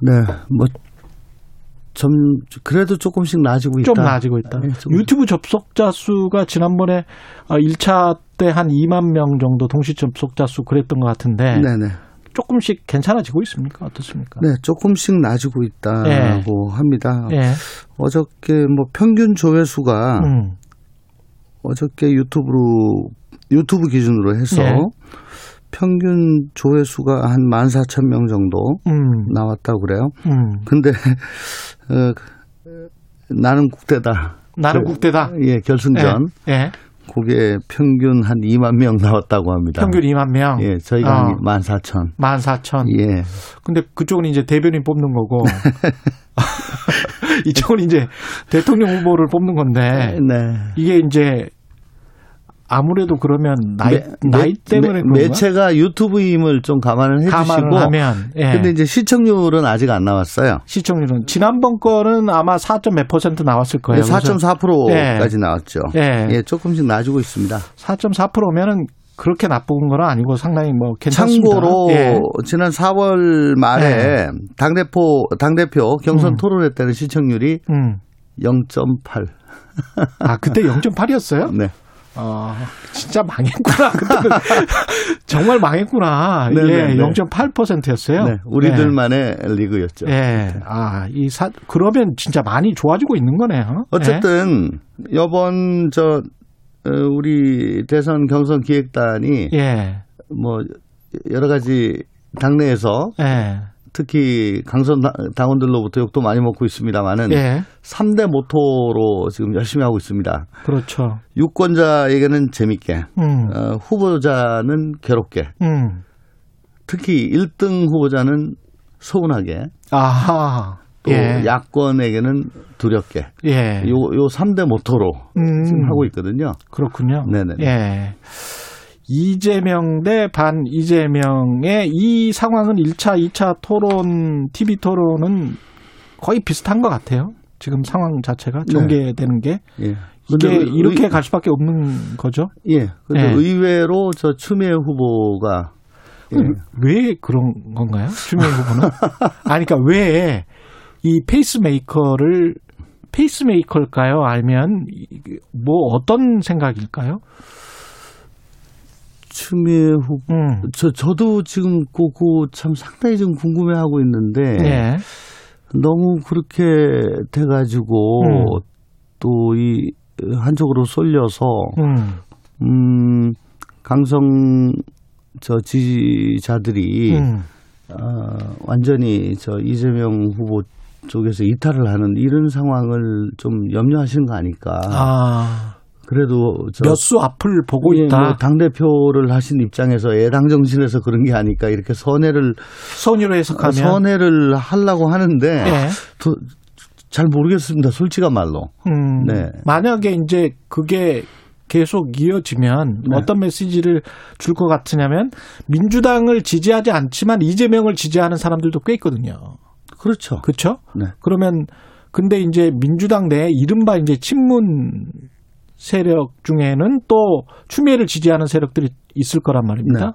네. 뭐, 좀, 그래도 조금씩 나아지고 있다. 좀 나아지고 있다. 네, 좀- 유튜브 접속자 수가 지난번에 1차 때 한 2만 명 정도 동시 접속자 수 그랬던 것 같은데 네네. 조금씩 괜찮아지고 있습니까? 어떻습니까? 네, 조금씩 나아지고 있다고 합니다. 예. 어저께 뭐 평균 조회수가 음. 어저께 유튜브로 유튜브 기준으로 해서 네. 평균 조회수가 한 14,000명 정도 음, 나왔다고 그래요. 음. 근데 어, 나는 국대다. 나는 그, 국대다. 예, 결승전. 예, 예. 그게 평균 한 2만 명 나왔다고 합니다. 평균 2만 명. 예, 저희가 어. 한 14,000. 14,000. 예. 근데 그쪽은 이제 대변인 뽑는 거고. 이쪽은 이제 대통령 후보를 뽑는 건데. 네. 이게 이제 아무래도 그러면 나이 매- 나이 매- 때문에 매-? 매체가 유튜브임을 좀 감안을 해 감안을 주시고 하면 예. 근데 이제 시청률은 아직 안 나왔어요. 시청률은 지난번 거는 아마 4. 몇 퍼센트 나왔을 거예요. 그래서 4.4%까지 나왔죠. 예. 예, 조금씩 나아지고 있습니다. 4.4%면은 그렇게 나쁜 건 아니고 상당히 뭐 괜찮습니다. 참고로 예. 지난 4월 말에 당대표 당대표 경선 음. 토론회 때는 시청률이 음. 0.8. 아 그때 0.8이었어요? 네. 아 진짜 망했구나. 정말 망했구나. 네, 예, 네, 네. 0.8%였어요. 네, 우리들만의 리그였죠. 예. 아, 이 사, 그러면 진짜 많이 좋아지고 있는 거네요. 어쨌든 이번 저 어, 우리 대선 경선 기획단이 예. 뭐 여러 가지 당내에서 예. 특히 강선 당- 당원들로부터 욕도 많이 먹고 있습니다만은 예. 3대 모토로 지금 열심히 하고 있습니다. 그렇죠. 유권자에게는 재밌게, 음. 어, 후보자는 괴롭게, 음. 특히 1등 후보자는 서운하게, 아하. 또 예. 야권에게는 두렵게. 예. 요, 요 3대 모토로 음. 지금 하고 있거든요. 그렇군요. 네네. 예. 이재명 대 반 이재명의 이 상황은 1차, 2차 토론, TV 토론은 거의 비슷한 것 같아요. 지금 상황 자체가 네. 전개되는 게 예. 이게 이렇게 의- 갈 수밖에 없는 거죠. 예. 근데 예. 의외로 저 추미애 후보가 예. 왜 그런 건가요? 추미애 후보는? 아니, 그러니까 왜 이 페이스메이커를 페이스메이커일까요? 아니면 이- 뭐 어떤 생각일까요? 추미애 후보 음. 저 저도 지금 그참 상당히 좀 궁금해하고 있는데 예. 너무 그렇게 돼가지고 음. 또이 한쪽으로 쏠려서 음. 음 강성 저 지지자들이 음. 어, 완전히 저 이재명 후보 쪽에서 이탈을 하는 이런 상황을 좀 염려하시는 거 아닐까? 아. 그래도 저몇수 앞을 보고 예, 있다. 뭐 당 대표를 하신 입장에서 애당 정신에서 그런 게 아닐까 이렇게 선회를 선의로 해석하면 선회를 하려고 하는데 예. 또잘 모르겠습니다. 솔직한 말로. 음, 네. 만약에 이제 그게 계속 이어지면 네. 어떤 메시지를 줄 것 같으냐면 민주당을 지지하지 않지만 이재명을 지지하는 사람들도 꽤 있거든요. 그렇죠. 그렇죠? 네. 그러면 근데 이제 민주당 내 이른바 이제 친문 세력 중에는 또 추미애를 지지하는 세력들이 있을 거란 말입니다. 네.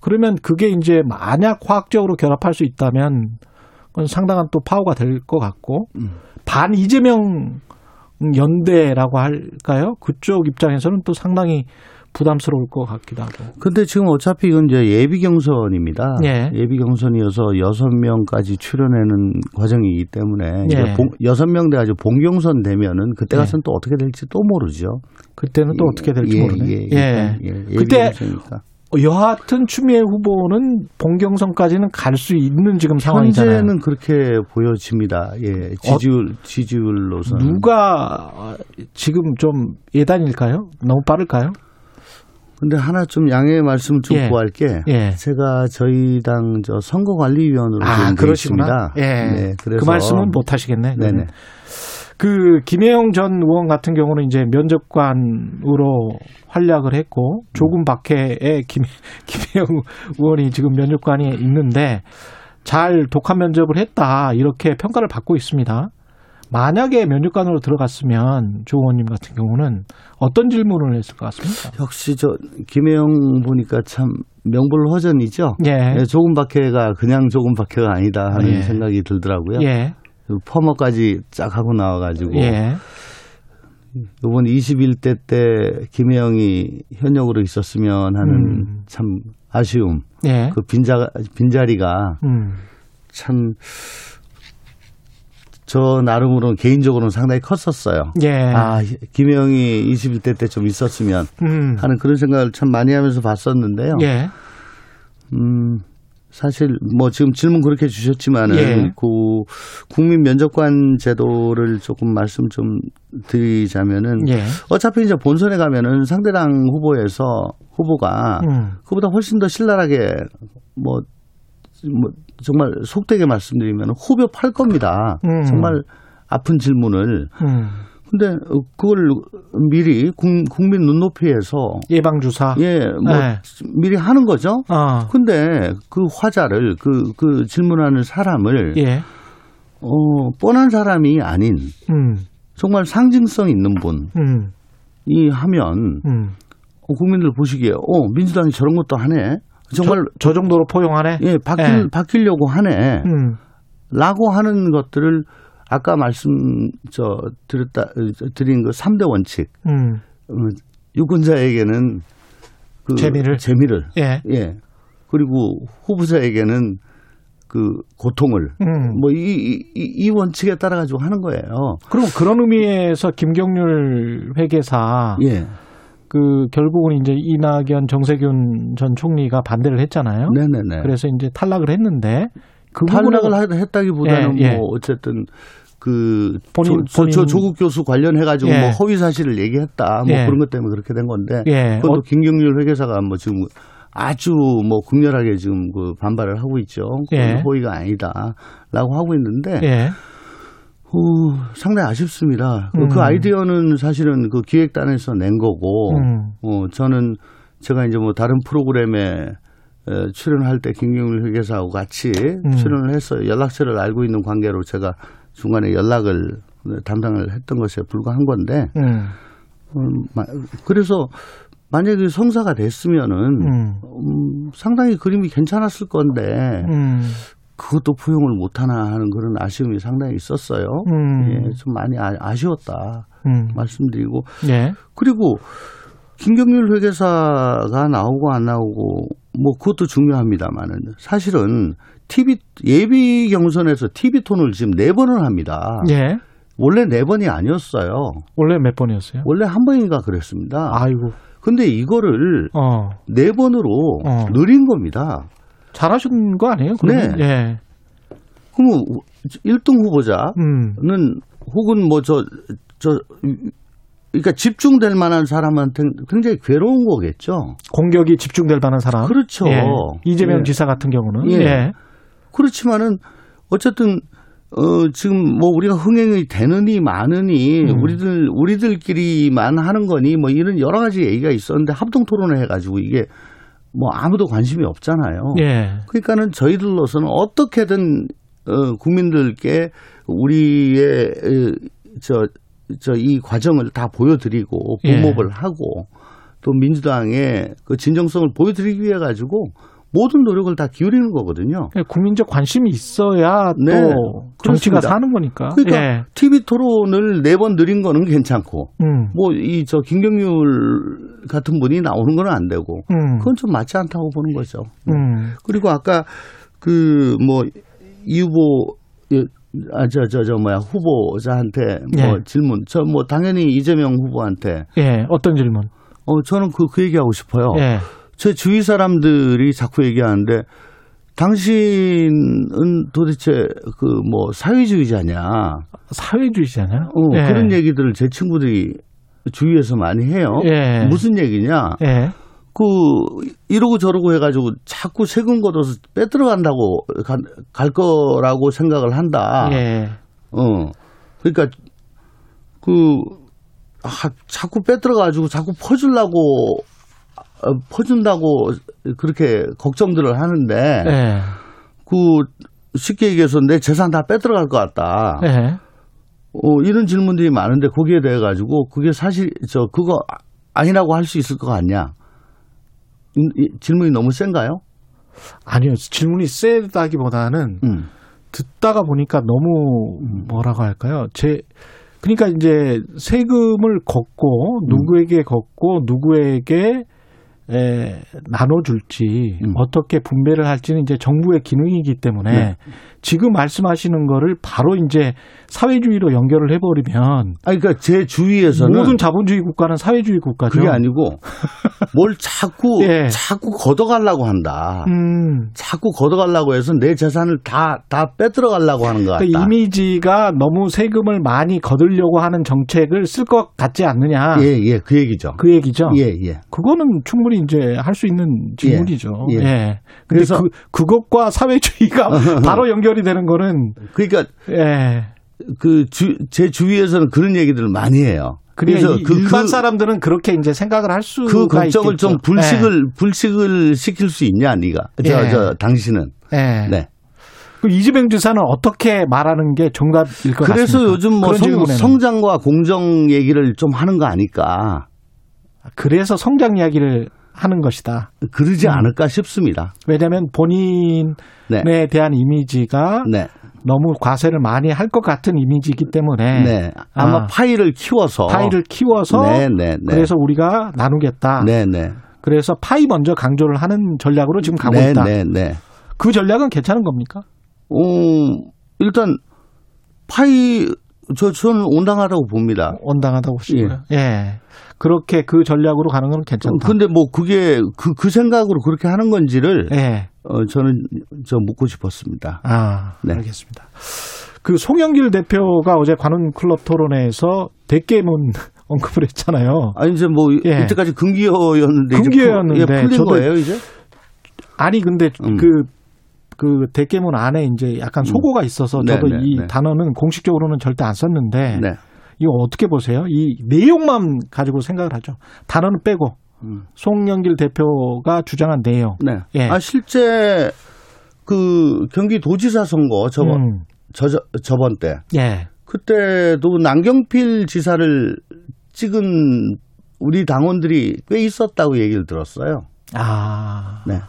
그러면 그게 이제 만약 화학적으로 결합할 수 있다면 그건 상당한 또 파워가 될 것 같고 음. 반 이재명 연대라고 할까요? 그쪽 입장에서는 또 상당히 부담스러울 것 같기도 하고. 근데 지금 어차피 이건 이제 예비 경선입니다. 예. 예비 경선이어서 여섯 명까지 출연하는 과정이기 때문에 예. 여섯 명 돼가지고 본경선 되면은 그때 예. 가서는 또 어떻게 될지 또 모르죠. 그때는 또 어떻게 될지 예, 모르네. 예, 예. 예, 예. 그때 경선이니까. 여하튼 추미애 후보는 본경선까지는 갈 수 있는 지금 상황이잖아요. 현재는 그렇게 보여집니다. 예, 지지율 지지율로서는 누가 어, 지금 좀 예단일까요? 너무 빠를까요? 근데 하나 좀 양해의 말씀을 좀 예. 구할 게. 예. 제가 저희 당 저 선거관리위원으로 아. 있습니다. 예. 네, 그래서 그 말씀은 못 하시겠네. 네네. 그러면. 그 김혜영 전 의원 같은 경우는 이제 면접관으로 활약을 했고 조금 박해의 김, 김혜영 의원이 지금 면접관이 있는데 잘 독한 면접을 했다 이렇게 평가를 받고 있습니다. 만약에 면접관으로 들어갔으면 조 의원님 같은 경우는 어떤 질문을 했을 것 같습니까? 역시 저 김혜영 보니까 참 명불허전이죠. 예. 예, 조금 박해가 그냥 조금 박해가 아니다 하는 예. 생각이 들더라고요. 예. 그 퍼머까지 쫙 하고 나와가지고 예. 이번 21대 때 김혜영이 현역으로 있었으면 하는 음. 참 아쉬움. 예. 그 빈자 빈자리가 음. 참 저 나름으로는 개인적으로는 상당히 컸었어요. 예. 아, 김영이 21대 때 좀 있었으면 음. 하는 그런 생각을 참 많이 하면서 봤었는데요. 예. 음, 사실 뭐 지금 질문 그렇게 주셨지만은 예. 그 국민 면접관 제도를 조금 말씀 좀 드리자면은 예. 어차피 이제 본선에 가면은 상대당 후보에서 후보가 음. 그보다 훨씬 더 신랄하게 뭐, 뭐 정말 속되게 말씀드리면 후벼 팔 겁니다. 음. 정말 아픈 질문을. 음. 근데 그걸 미리 국- 국민 눈높이에서 예방 주사. 예, 뭐 네. 미리 하는 거죠. 아. 근데 그 화자를 그, 그 질문하는 사람을 예. 어, 뻔한 사람이 아닌 음. 정말 상징성 있는 분이 음. 하면 음. 어, 국민들 보시기에 어 민주당이 저런 것도 하네. 정말 저, 저 정도로 포용하네. 예 바뀔 예. 바뀌려고 하네. 음. 라고 하는 것들을 아까 말씀 저 드렸다 드린 그 3대 원칙. 음. 어, 유권자에게는 그 재미를. 재미를 예. 예. 그리고 후보자에게는 그 고통을 음. 뭐이이이 원칙에 따라 가지고 하는 거예요. 그럼 그런 의미에서 김경률 회계사 예. 그 결국은 이제 이낙연 정세균 전 총리가 반대를 했잖아요. 네네네. 그래서 이제 탈락을 했는데 그 탈락을 하- 했다기보다는 예, 예. 뭐 어쨌든 그 본인- 조, 저- 저 본인- 조국 교수 관련해 가지고 예. 뭐 허위 사실을 얘기했다 뭐 예. 그런 것 때문에 그렇게 된 건데 예. 그것도 어- 김경률 회계사가 뭐 지금 아주 뭐 극렬하게 지금 그 반발을 하고 있죠. 그건 예. 허위가 아니다라고 하고 있는데 예. 어, 상당히 아쉽습니다. 그- 음. 그 아이디어는 사실은 그 기획단에서 낸 거고, 음. 어, 저는 제가 이제 뭐 다른 프로그램에 에, 출연할 때 김경일 회계사하고 같이 음. 출연을 해서 연락처를 알고 있는 관계로 제가 중간에 연락을 담당을 했던 것에 불과한 건데, 음. 음, 마- 그래서 만약에 성사가 됐으면은 음. 음, 상당히 그림이 괜찮았을 건데 음. 그것도 포용을 못하나 하는 그런 아쉬움이 상당히 있었어요. 음. 예, 좀 많이 아, 아쉬웠다 음. 말씀드리고 예. 그리고 김경률 회계사가 나오고 안 나오고 뭐 그것도 중요합니다만은 사실은 TV 예비 경선에서 TV 톤을 지금 네 번을 합니다. 예. 원래 네 번이 아니었어요. 원래 몇 번이었어요? 원래 한 번인가 그랬습니다. 아이고. 근데 이거를 어. 네 번으로 어. 늘린 겁니다. 잘하신 거 아니에요? 그러면? 네. 예. 그러면 1등 후보자는 음. 혹은 뭐 저 저 그러니까 집중될 만한 사람한테 굉장히 괴로운 거겠죠. 공격이 집중될 만한 사람. 그렇죠. 예. 이재명 예. 지사 같은 경우는. 예. 예. 그렇지만은 어쨌든 어 지금 뭐 우리가 흥행이 되느니 마느니 음. 우리들 우리들끼리만 하는 거니 뭐 이런 여러 가지 얘기가 있었는데 합동 토론을 해가지고 이게 뭐 아무도 관심이 없잖아요. 예. 그러니까는 저희들로서는 어떻게든 어 국민들께 우리의 저 저 이 과정을 다 보여드리고 예. 부목을 하고 또 민주당의 그 진정성을 보여드리기 위해 가지고 모든 노력을 다 기울이는 거거든요. 국민적 관심이 있어야 네, 또 정치가 그렇습니다. 사는 거니까. 그러니까 예. TV 토론을 네 번 늘린 거는 괜찮고 음. 뭐이 저 김경률 같은 분이 나오는 건 안 되고 음. 그건 좀 맞지 않다고 보는 거죠. 음. 그리고 아까 그 뭐 이 후보 아저 저저 뭐야 후보자한테 뭐 예. 질문 저 뭐 당연히 이재명 후보한테 예. 어떤 질문? 어 저는 그그 얘기하고 싶어요. 예. 제 주위 사람들이 자꾸 얘기하는데 당신은 도대체 그 뭐 사회주의자냐 사회주의잖아요. 어, 예. 그런 얘기들을 제 친구들이 주위에서 많이 해요. 예. 무슨 얘기냐? 예. 그 이러고 저러고 해가지고 자꾸 세금 걷어서 빼들어 간다고 가- 갈 거라고 생각을 한다. 예. 어 그러니까 그 아, 자꾸 빼들어 가지고 자꾸 퍼주려고 어, 퍼준다고 그렇게 걱정들을 하는데 예. 그 쉽게 얘기해서 내 재산 다 빼들어 갈 것 같다. 예. 어, 이런 질문들이 많은데 거기에 대해 가지고 그게 사실 저 그거 아- 아니라고 할 수 있을 것 같냐? 이- 이 질문이 너무 센가요? 아니요. 질문이 세다기보다는 음. 듣다가 보니까 너무 뭐라고 할까요? 제 그러니까 이제 세금을 걷고 누구에게 걷고 누구에게 에, 나눠줄지 음. 어떻게 분배를 할지는 이제 정부의 기능이기 때문에 네. 지금 말씀하시는 거를 바로 이제 사회주의로 연결을 해버리면 아니, 그러니까 제 주위에서는 모든 자본주의 국가는 사회주의 국가죠. 그게 아니고 뭘 자꾸 예. 자꾸 걷어가려고 한다. 음, 자꾸 걷어가려고 해서 내 재산을 다다 빼들어가려고 하는 것 같다. 그 이미지가 너무 세금을 많이 거두려고 하는 정책을 쓸 것 같지 않느냐. 예, 예, 그 얘기죠. 그 얘기죠. 예, 예. 그거는 충분히 이제 할 수 있는 질문이죠. 예. 예. 근데 그래서- 그 그것과 사회주의가 바로 연결이 되는 거는 그러니까 예. 그제 주위에서는 그런 얘기들을 많이 해요. 그래서 그래서 그, 일반 그, 사람들은 그렇게 이제 생각을 할 수가 그 걱정을 있겠죠. 좀 불식을 불식을 시킬 수 있냐, 네가 저, 예. 저 당신은. 예. 예. 네. 그 이재명 지사는 어떻게 말하는 게 정답일 것 그래서 같습니까? 요즘 뭐 성. 성장과 공정 얘기를 좀 하는 거 아닐까. 그래서 성장 이야기를 하는 것이다. 그러지 음. 않을까 싶습니다. 왜냐하면 본인에 네. 대한 이미지가 네. 너무 과세를 많이 할 것 같은 이미지이기 때문에 네. 아마 아. 파이를 키워서 파이를 키워서 네, 네, 네. 그래서 우리가 나누겠다. 그래서 파이 먼저 강조를 하는 전략으로 지금 가고 네, 있다. 그 전략은 괜찮은 겁니까? 어, 일단 파이 저 저는 온당하다고 봅니다. 온당하다고 보시고요. 예. 그렇게 그 전략으로 가는 건 괜찮다. 근데 뭐 그게 그, 그 생각으로 그렇게 하는 건지를 예. 어, 저는 저 묻고 싶었습니다. 아, 네. 알겠습니다. 그 송영길 대표가 어제 관훈 클럽 토론회에서 대깨문 언급을 했잖아요. 아니 이제 뭐 예. 이때까지 금기어였는데 이제 금기어였는데 풀, 예, 풀린 저도 거예요 이제? 아니 근데 음. 그, 그 대깨문 안에 이제 약간 소고가 있어서 네, 저도 네, 이 네. 단어는 공식적으로는 절대 안 썼는데 네. 이거 어떻게 보세요? 이 내용만 가지고 생각을 하죠. 단어는 빼고 음. 송영길 대표가 주장한 내용. 네. 예. 아 실제 그 경기도지사 선거 저번 음. 저, 저 저번 때 예. 그때도 남경필 지사를 찍은 우리 당원들이 꽤 있었다고 얘기를 들었어요. 아 네.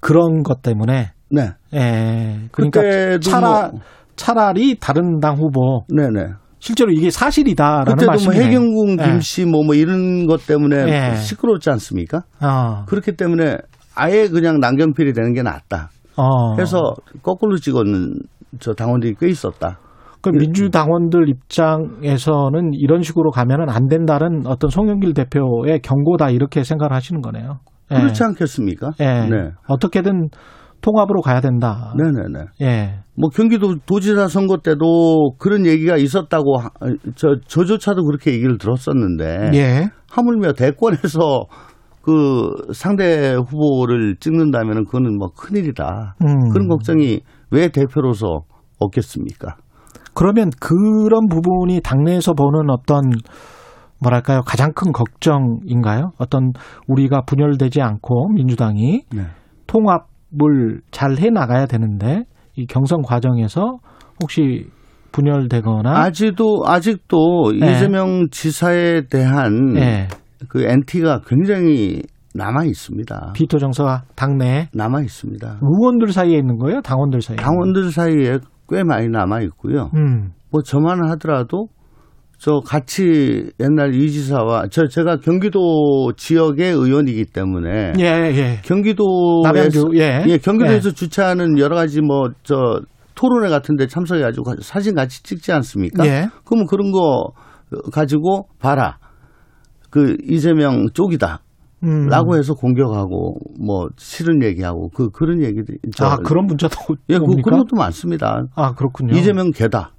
그런 것 때문에 네. 예. 그러니까 차라 뭐- 차라리 다른 당 후보 네네. 실제로 이게 사실이다라는 그때도 뭐 말씀이네요. 해경궁 예. 김씨 뭐, 뭐 이런 것 때문에 예. 시끄럽지 않습니까? 어. 그렇기 때문에 아예 그냥 남경필이 되는 게 낫다. 어. 해서 거꾸로 찍었는 저 당원들이 꽤 있었다. 그 민주당원들 입장에서는 이런 식으로 가면은 안 된다는 어떤 송영길 대표의 경고다 이렇게 생각을 하시는 거네요. 예. 그렇지 않겠습니까? 예. 네. 어떻게든 통합으로 가야 된다. 네네네. 예. 뭐 경기도 도지사 선거 때도 그런 얘기가 있었다고 하- 저 저조차도 그렇게 얘기를 들었었는데 예. 하물며 대권에서 그 상대 후보를 찍는다면 그거는 뭐 큰일이다. 음. 그런 걱정이 왜 대표로서 없겠습니까? 그러면 그런 부분이 당내에서 보는 어떤 뭐랄까요 가장 큰 걱정인가요? 어떤 우리가 분열되지 않고 민주당이 네. 통합 을잘해 나가야 되는데 이 경선 과정에서 혹시 분열되거나 아직도 아직도 네. 이재명 지사에 대한 예. 그 엔티가 굉장히 남아 있습니다. 비토 정서가 당내 남아 있습니다. 의원들 사이에 있는 거예요? 당원들 사이에? 당원들 사이에 꽤 많이 남아 있고요. 음. 뭐 저만 하더라도 저 같이 옛날 이 지사와 저 제가 경기도 지역의 의원이기 때문에 예, 예. 경기도에서 남양주, 예. 경기도에서 주최하는 여러 가지 뭐 저 토론회 같은 데 참석해 가지고 사진 같이 찍지 않습니까? 예. 그러면 그런 거 가지고 봐라 그 이재명 쪽이다. 음. 라고 해서 공격하고 뭐 싫은 얘기하고 그 그런 얘기들 저- 아, 그런 문자도 예, 그? 그런 것도 많습니다. 아, 그렇군요. 이재명 개다.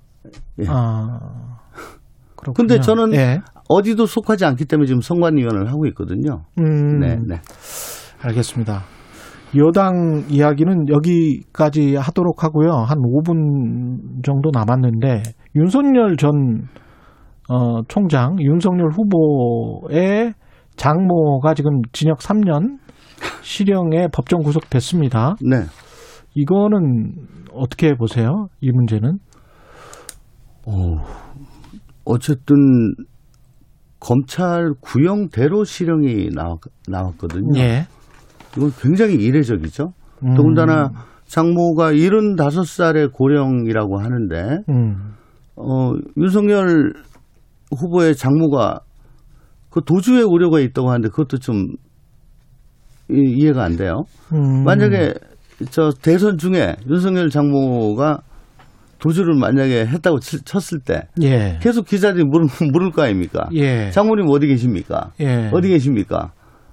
예. 아. 그렇군요. 근데 저는 예. 어디도 속하지 않기 때문에 지금 선관위원을 하고 있거든요. 음. 네, 네. 알겠습니다. 여당 이야기는 여기까지 하도록 하고요. 한 5분 정도 남았는데 윤석열 전 어, 총장, 윤석열 후보의 장모가 지금 징역 3년 실형에 법정 구속됐습니다. 네. 이거는 어떻게 보세요? 이 문제는? 어, 어쨌든 검찰 구형대로 실형이 나왔, 나왔거든요. 예. 이건 굉장히 이례적이죠. 음. 더군다나 장모가 75살의 고령이라고 하는데 음. 어, 윤석열 후보의 장모가 그그 도주의 우려가 있다고 하는데 그것도 좀 이- 이해가 안 돼요. 음. 만약에 저 대선 중에 윤석열 장모가 도주를 만약에 했다고 치- 쳤을 때 예. 계속 기자들이 물을, 물을 거 아닙니까? 예. 장모님 어디 계십니까? 예. 어디 계십니까?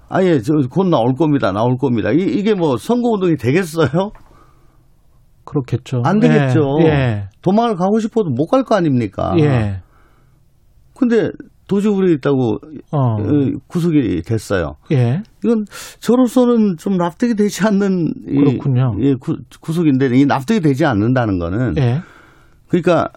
아예 저곧 나올 겁니다. 나올 겁니다. 이, 이게 뭐 선거 운동이 되겠어요? 그렇겠죠. 안 되겠죠. 예. 도망을 가고 싶어도 못 갈 거 아닙니까? 예. 예. 근데 도주 우려 있다고 어. 어, 구속이 됐어요. 예. 이건 저로서는 좀 납득이 되지 않는 이- 그렇군요. 이 구, 구속인데 이 납득이 되지 않는다는 거는 예. 그러니까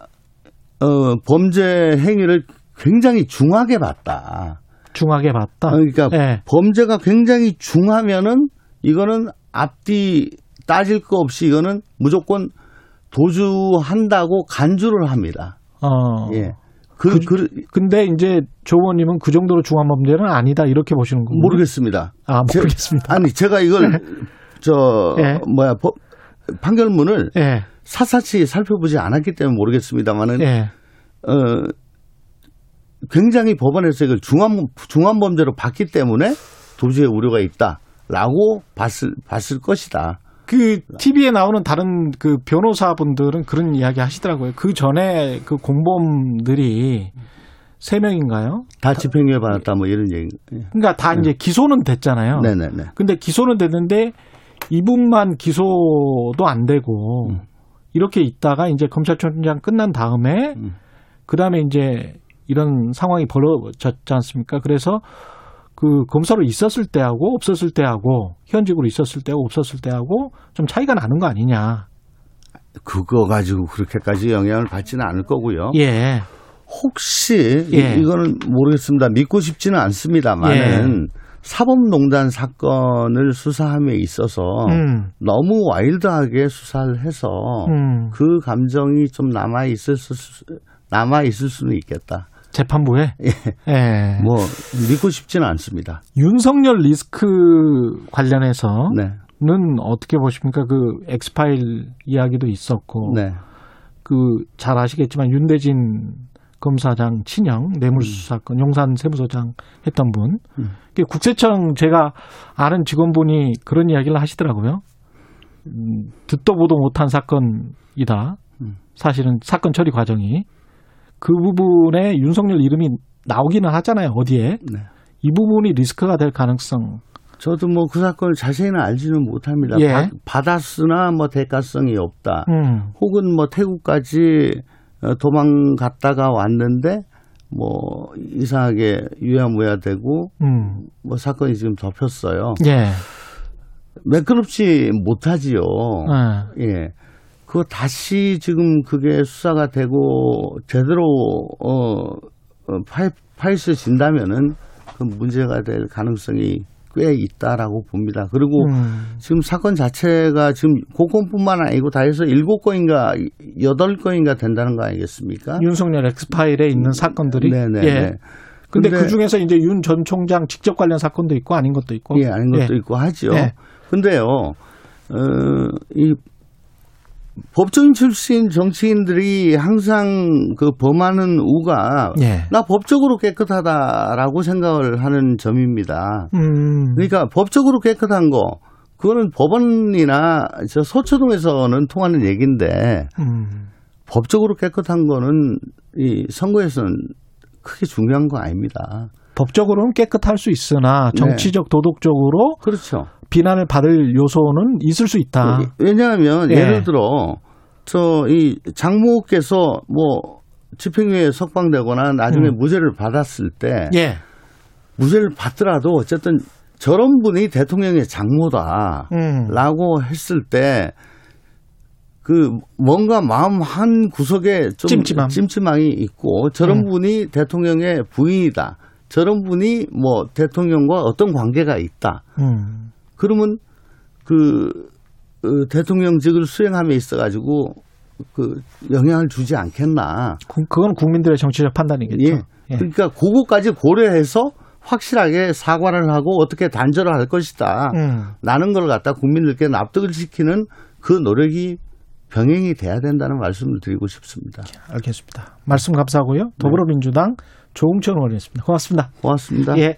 어, 범죄 행위를 굉장히 중하게 봤다. 중하게 봤다. 그러니까 예. 범죄가 굉장히 중하면은 이거는 앞뒤 따질 거 없이 이거는 무조건 도주한다고 간주를 합니다. 어. 예. 그, 그, 근데 이제 조 의원님은 그 정도로 중한 범죄는 아니다 이렇게 보시는 거군요. 모르겠습니다. 아 제- 모르겠습니다. 아니 제가 이걸 저 예. 뭐야 법- 판결문을 예. 사사치 살펴보지 않았기 때문에 모르겠습니다만은 예. 어 굉장히 법원에서 이걸 중한 중한 범죄로 봤기 때문에 도주의 우려가 있다라고 봤을 봤을 것이다. 그 TV에 나오는 다른 그 변호사분들은 그런 이야기 하시더라고요. 그 전에 그 공범들이 세 명인가요? 다 집행유예 받았다 뭐 이런 얘기. 예. 그러니까 다 이제 기소는 됐잖아요. 네네네. 근데 기소는 됐는데 이분만 기소도 안 되고 음. 이렇게 있다가 이제 검찰총장 끝난 다음에 음. 그다음에 이제 이런 상황이 벌어졌지 않습니까? 그래서 그 검사로 있었을 때하고 없었을 때하고 현직으로 있었을 때하고 없었을 때하고 좀 차이가 나는 거 아니냐. 그거 가지고 그렇게까지 영향을 받지는 않을 거고요. 예. 혹시 예. 이- 이거는 모르겠습니다. 믿고 싶지는 않습니다만은 사법농단 사건을 수사함에 있어서 음. 너무 와일드하게 수사를 해서 음. 그 감정이 좀 남아 있을 수 남아 있을 수는 있겠다. 재판부에 예. 뭐 믿고 싶지는 않습니다. 윤석열 리스크 관련해서 네, 는 어떻게 보십니까? 그 엑스파일 이야기도 있었고 네, 그잘 아시겠지만 윤대진 검사장 친형 뇌물수수 사건 용산 세무서장 했던 분 음. 그 국세청 제가 아는 직원분이 그런 이야기를 하시더라고요. 음, 듣도 보도 못한 사건이다. 음. 사실은 사건 처리 과정이 그 부분에 윤석열 이름이 나오기는 하잖아요. 어디에 네. 이 부분이 리스크가 될 가능성. 저도 뭐 그 사건을 자세히는 알지는 못합니다. 예. 받, 받았으나 뭐 대가성이 없다. 음, 혹은 뭐 태국까지 어, 도망갔다가 왔는데 뭐 이상하게 유야무야 되고 음, 뭐 사건이 지금 덮였어요. 예, 매끄럽지 못하지요. 예. 예. 그거 다시 지금 그게 수사가 되고 제대로 어, 어 파이, 파헤쳐진다면은 그 문제가 될 가능성이 꽤 있다라고 봅니다. 그리고 음. 지금 사건 자체가 지금 고건뿐만 아니고 다 해서 일곱 건인가 여덟 건인가 된다는 거 아니겠습니까? 윤석열 엑스파일에 있는 사건들이 네네. 예. 근데, 근데- 그 중에서 이제 윤 전 총장 직접 관련 사건도 있고 아닌 것도 있고. 예, 아닌 것도 예. 있고 하죠. 예. 근데요, 어, 이 법조인 출신 정치인들이 항상 그 범하는 우가 예. 나 법적으로 깨끗하다라고 생각을 하는 점입니다. 음. 그러니까 법적으로 깨끗한 거, 그거는 법원이나 저 서초동에서는 통하는 얘기인데 음. 법적으로 깨끗한 거는 이 선거에서는 크게 중요한 거 아닙니다. 법적으로는 깨끗할 수 있으나 네. 정치적 도덕적으로 그렇죠. 비난을 받을 요소는 있을 수 있다. 왜냐하면 예. 예를 들어 저 이 장모께서 뭐 집행유예 석방되거나 나중에 음. 무죄를 받았을 때 예. 무죄를 받더라도 어쨌든 저런 분이 대통령의 장모다라고 음. 했을 때 그 뭔가 마음 한 구석에 좀 찜찜함. 찜찜함이 있고 저런 음. 분이 대통령의 부인이다. 저런 분이 뭐 대통령과 어떤 관계가 있다. 음. 그러면 그 어, 대통령직을 수행함에 있어 가지고 그 영향을 주지 않겠나. 그- 그건 국민들의 정치적 판단이겠죠. 예. 예. 그러니까 그거까지 고려해서 확실하게 사과를 하고 어떻게 단절을 할 것이다. 음. 라는 걸 갖다 국민들께 납득을 시키는 그 노력이 병행이 돼야 된다는 말씀을 드리고 싶습니다. 알겠습니다. 말씀 감사하고요. 더불어민주당 조홍천 의원이었습니다. 고맙습니다. 고맙습니다. 예.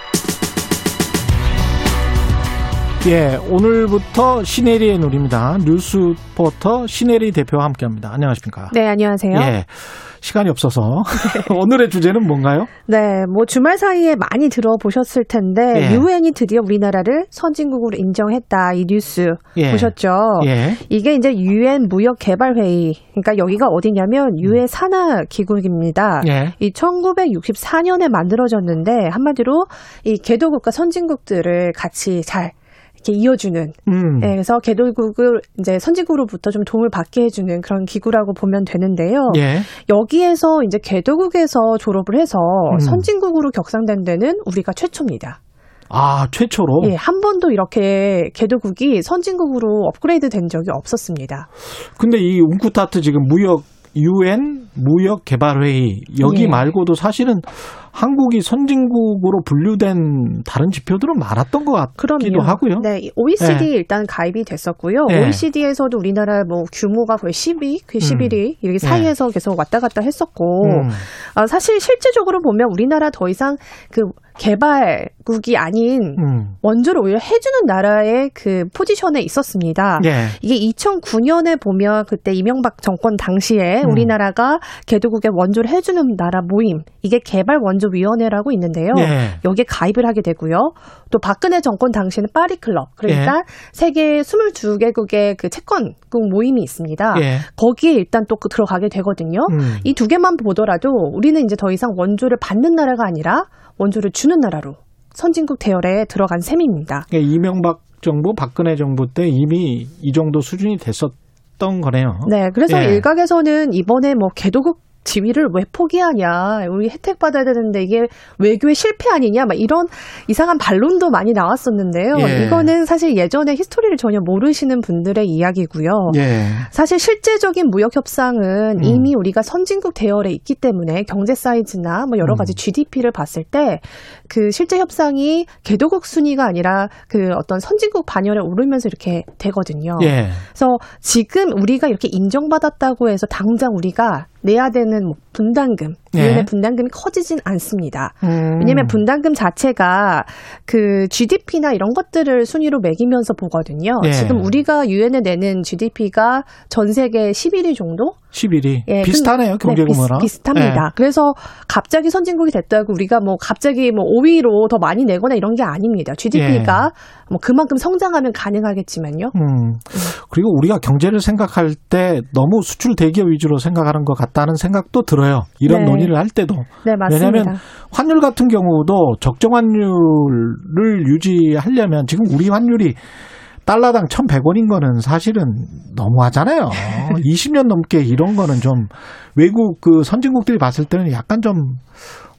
예, 오늘부터 시네리의 눈입니다. 뉴스포터 시네리 대표와 함께합니다. 안녕하십니까? 네, 안녕하세요. 예, 시간이 없어서 오늘의 주제는 뭔가요? 네, 뭐 주말 사이에 많이 들어보셨을 텐데 예. 유엔이 드디어 우리나라를 선진국으로 인정했다 이 뉴스 예. 보셨죠? 예, 이게 이제 유엔 무역 개발 회의. 그러니까 여기가 어디냐면 유엔 산하 기구입니다. 예, 이 1964년에 만들어졌는데 한마디로 이 개도국과 선진국들을 같이 잘 이렇게 이어주는 음, 네, 그래서 개도국을 이제 선진국으로부터 좀 도움을 받게 해주는 그런 기구라고 보면 되는데요. 예, 여기에서 이제 개도국에서 졸업을 해서 음. 선진국으로 격상된 데는 우리가 최초입니다. 아 최초로. 예, 한 번도 이렇게 개도국이 선진국으로 업그레이드 된 적이 없었습니다. 근데 이 웅쿠타트 지금 무역 유엔 무역 개발 회의 여기 예. 말고도 사실은 한국이 선진국으로 분류된 다른 지표들은 많았던 것 같기도 그럼요. 하고요. 네, 이 OECD 네. 일단 가입이 됐었고요. 네. OECD에서도 우리나라 뭐 규모가 거의 10위, 그 11위 이렇게 사이에서 계속 왔다 갔다 했었고, 음. 아, 사실 실제적으로 보면 우리나라 더 이상 그 개발국이 아닌 음. 원조를 오히려 해주는 나라의 그 포지션에 있었습니다. 예. 이게 2009년에 보면 그때 이명박 정권 당시에 음. 우리나라가 개도국에 원조를 해주는 나라 모임 이게 개발 원조 위원회라고 있는데요. 예. 여기에 가입을 하게 되고요. 또 박근혜 정권 당시에는 파리 클럽 그러니까 예. 세계 22개국의 그 채권국 모임이 있습니다. 예. 거기에 일단 또그 들어가게 되거든요. 음. 이두 개만 보더라도 우리는 이제 더 이상 원조를 받는 나라가 아니라 원조를 주는 나라로 선진국 대열에 들어간 셈입니다. 그러니까 이명박 정부, 박근혜 정부 때 이미 이 정도 수준이 됐었던 거네요. 네, 그래서 예. 일각에서는 이번에 뭐 개도국 지위를 왜 포기하냐, 우리 혜택 받아야 되는데 이게 외교의 실패 아니냐, 막 이런 이상한 반론도 많이 나왔었는데요. 예. 이거는 사실 예전에 히스토리를 전혀 모르시는 분들의 이야기고요. 예. 사실 실제적인 무역 협상은 음. 이미 우리가 선진국 대열에 있기 때문에 경제 사이즈나 뭐 여러 가지 음. GDP를 봤을 때 그 실제 협상이 개도국 순위가 아니라 그 어떤 선진국 반열에 오르면서 이렇게 되거든요. 예. 그래서 지금 우리가 이렇게 인정받았다고 해서 당장 우리가 내야 되는 뭐 분담금, 예. 유엔의 분담금이 커지진 않습니다. 음. 왜냐하면 분담금 자체가 그 GDP나 이런 것들을 순위로 매기면서 보거든요. 예. 지금 우리가 유엔에 내는 GDP가 전 세계 11위 정도? 11위. 예, 비슷하네요, 근- 경제규모랑. 네, 비슷, 합니다 그래서 갑자기 선진국이 됐다고 우리가 뭐 갑자기 뭐 5위로 더 많이 내거나 이런 게 아닙니다. GDP가 뭐 그만큼 성장하면 가능하겠지만요. 음. 그리고 우리가 경제를 생각할 때 너무 수출 대기업 위주로 생각하는 것 같다는 생각도 들어요. 이런 네. 논의를 할 때도. 네, 맞습니다. 왜냐하면 환율 같은 경우도 적정 환율을 유지하려면 지금 우리 환율이 달러당 1,100원인 거는 사실은 너무하잖아요. 20년 넘게 이런 거는 좀 외국 그 선진국들이 봤을 때는 약간 좀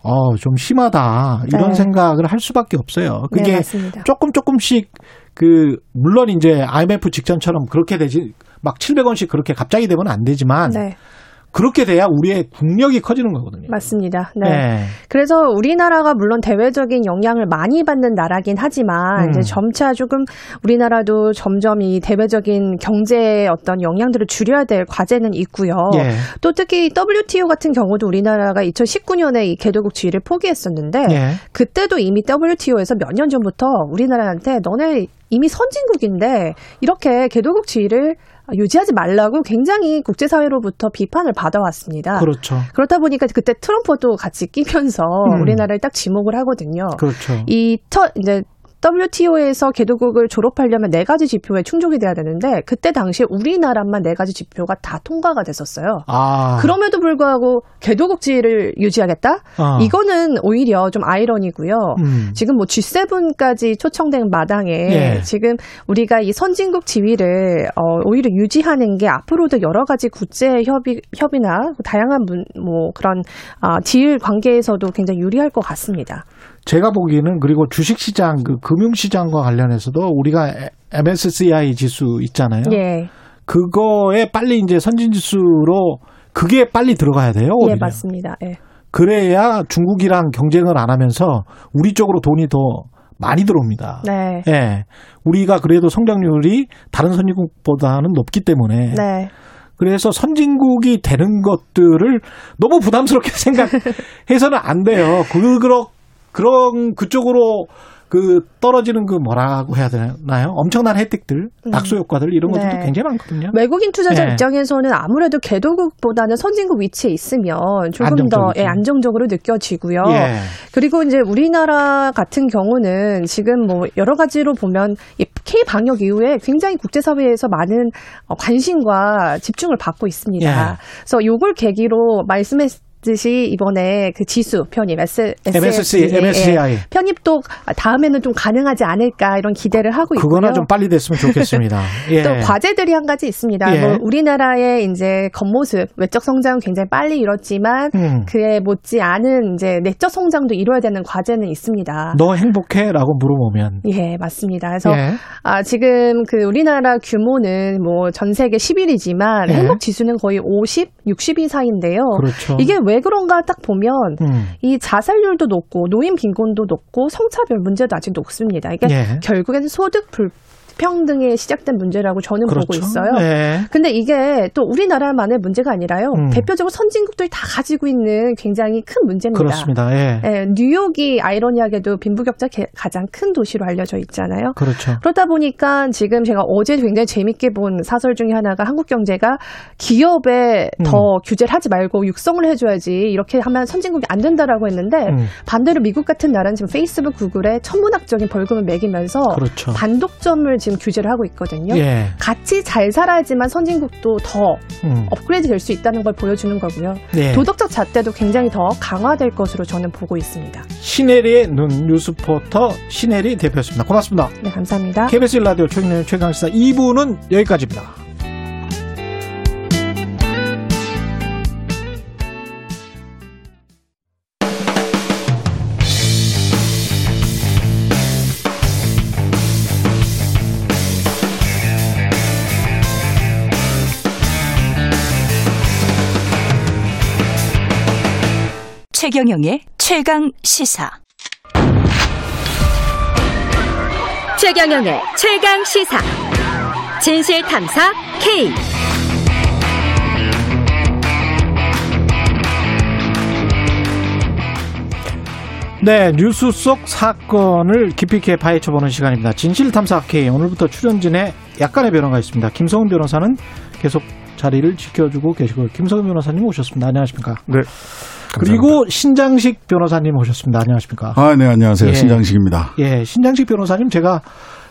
어, 좀 심하다. 이런 네. 생각을 할 수밖에 없어요. 네, 그게 맞습니다. 조금 조금씩 그 물론 이제 IMF 직전처럼 그렇게 되지 막 700원씩 그렇게 갑자기 되면 안 되지만 네, 그렇게 돼야 우리의 국력이 커지는 거거든요. 맞습니다. 네. 네. 그래서 우리나라가 물론 대외적인 영향을 많이 받는 나라긴 하지만 음. 이제 점차 조금 우리나라도 점점 이 대외적인 경제의 어떤 영향들을 줄여야 될 과제는 있고요. 예. 또 특히 WTO 같은 경우도 우리나라가 2019년에 이 개도국 지위를 포기했었는데 예. 그때도 이미 WTO에서 몇 년 전부터 우리나라한테 너네 이미 선진국인데 이렇게 개도국 지위를 유지하지 말라고 굉장히 국제사회로부터 비판을 받아왔습니다. 그렇죠. 그렇다 보니까 그때 트럼프도 같이 끼면서 음. 우리나라를 딱 지목을 하거든요. 그렇죠. 이 첫 이제 WTO에서 개도국을 졸업하려면 네 가지 지표에 충족이 돼야 되는데 그때 당시에 우리나라만 네 가지 지표가 다 통과가 됐었어요. 아. 그럼에도 불구하고 개도국 지위를 유지하겠다? 어. 이거는 오히려 좀 아이러니고요. 음. 지금 뭐 G7까지 초청된 마당에 예. 지금 우리가 이 선진국 지위를 어, 오히려 유지하는 게 앞으로도 여러 가지 국제 협의 협의나 다양한 문, 뭐 그런 아, 딜 관계에서도 굉장히 유리할 것 같습니다. 제가 보기에는 그리고 주식시장 그 금융시장과 관련해서도 우리가 MSCI 지수 있잖아요. 예. 그거에 빨리 이제 선진 지수로 그게 빨리 들어가야 돼요. 예, 오히려. 맞습니다. 예. 그래야 중국이랑 경쟁을 안 하면서 우리 쪽으로 돈이 더 많이 들어옵니다. 네. 예. 우리가 그래도 성장률이 다른 선진국보다는 높기 때문에 네. 그래서 선진국이 되는 것들을 너무 부담스럽게 생각해서는 안 돼요. 그 그런 그런 그쪽으로 그 떨어지는 그 뭐라고 해야 되나요? 엄청난 혜택들, 낙수 효과들 이런 것들도 네. 굉장히 많거든요. 외국인 투자자 네. 입장에서는 아무래도 개도국보다는 선진국 위치에 있으면 조금 더 안정적이죠. 예, 안정적으로 느껴지고요. 예. 그리고 이제 우리나라 같은 경우는 지금 뭐 여러 가지로 보면 이 K 방역 이후에 굉장히 국제사회에서 많은 어, 관심과 집중을 받고 있습니다. 예. 그래서 요걸 계기로 말씀했 듯이 이번에 그 지수 편입 S, MSCI, MSCI. 편입도 다음에는 좀 가능하지 않을까 이런 기대를 하고 있고요. 그거나 좀 빨리 됐으면 좋겠습니다. 예. 또 과제들이 한 가지 있습니다. 예. 뭐 우리나라의 이제 겉모습, 외적 성장은 굉장히 빨리 이뤘지만 음. 그에 못지 않은 이제 내적 성장도 이뤄야 되는 과제는 있습니다. 너 행복해?라고 물어보면 예, 맞습니다. 그래서 예. 아, 지금 그 우리나라 규모는 뭐 전 세계 10위이지만 예. 행복 지수는 거의 50, 60위 사이인데요. 그렇죠. 이게 왜 그런가 딱 보면 음. 이 자살률도 높고 노인 빈곤도 높고 성차별 문제도 아직 높습니다. 이게 예. 결국엔 소득 불 평등에 시작된 문제라고 저는 보고 그렇죠. 있어요. 예. 근데 이게 또 우리나라만의 문제가 아니라요. 음. 대표적으로 선진국들이 다 가지고 있는 굉장히 큰 문제입니다. 그렇습니다. 예. 예, 뉴욕이 아이러니하게도 빈부격차 개- 가장 큰 도시로 알려져 있잖아요. 그렇죠. 그러다 보니까 지금 제가 어제 굉장히 재밌게 본 사설 중에 하나가 한국 경제가 기업에 음. 더 규제를 하지 말고 육성을 해줘야지 이렇게 하면 선진국이 안 된다라고 했는데 음. 반대로 미국 같은 나라는 지금 페이스북, 구글에 천문학적인 벌금을 매기면서 그렇죠. 단독점을 지금 규제를 하고 있거든요. 예. 같이 잘 살아야지만 선진국도 더 음. 업그레이드 될 수 있다는 걸 보여주는 거고요. 예. 도덕적 잣대도 굉장히 더 강화될 것으로 저는 보고 있습니다. 시네리의 눈 뉴스포터 시네리 대표였습니다. 고맙습니다. 네, 감사합니다. KBS 라디오 최경련 최강시사 2부는 여기까지입니다. 최경영의 최강 시사. 최경영의 최강 시사. 진실 탐사 K. 네, 뉴스 속 사건을 깊이 있게 파헤쳐보는 시간입니다. 진실탐사 K 오늘부터 출연진에 약간의 변화가 있습니다. 김성훈 변호사는 계속 자리를 지켜주고 계시고 김성훈 변호사님 오셨습니다. 안녕하십니까? 네. 그리고 신장식 변호사님 오셨습니다. 안녕하십니까? 아, 네, 안녕하세요. 예. 신장식입니다. 예, 신장식 변호사님 제가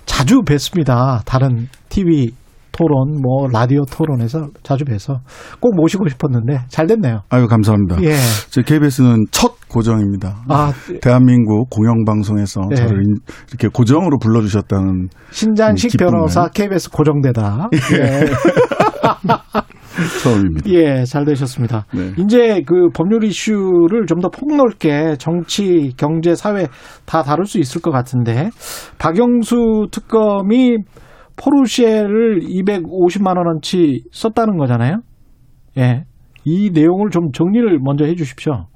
자주 뵀습니다. 다른 TV 토론, 뭐 라디오 토론에서 자주 뵈서 꼭 모시고 싶었는데 잘 됐네요. 아유, 감사합니다. 예. 제 KBS는 첫 고정입니다. 아, 대한민국 공영방송에서 예. 저를 인- 이렇게 고정으로 불러주셨다는 신장식 기쁨을. 변호사 KBS 고정되다. 예. 처음입니다. 예, 잘 되셨습니다. 네. 이제 그 법률 이슈를 좀 더 폭넓게 정치, 경제, 사회 다 다룰 수 있을 것 같은데 박영수 특검이 포르쉐를 250만 원어치 썼다는 거잖아요. 예. 이 내용을 좀 정리를 먼저 해 주십시오.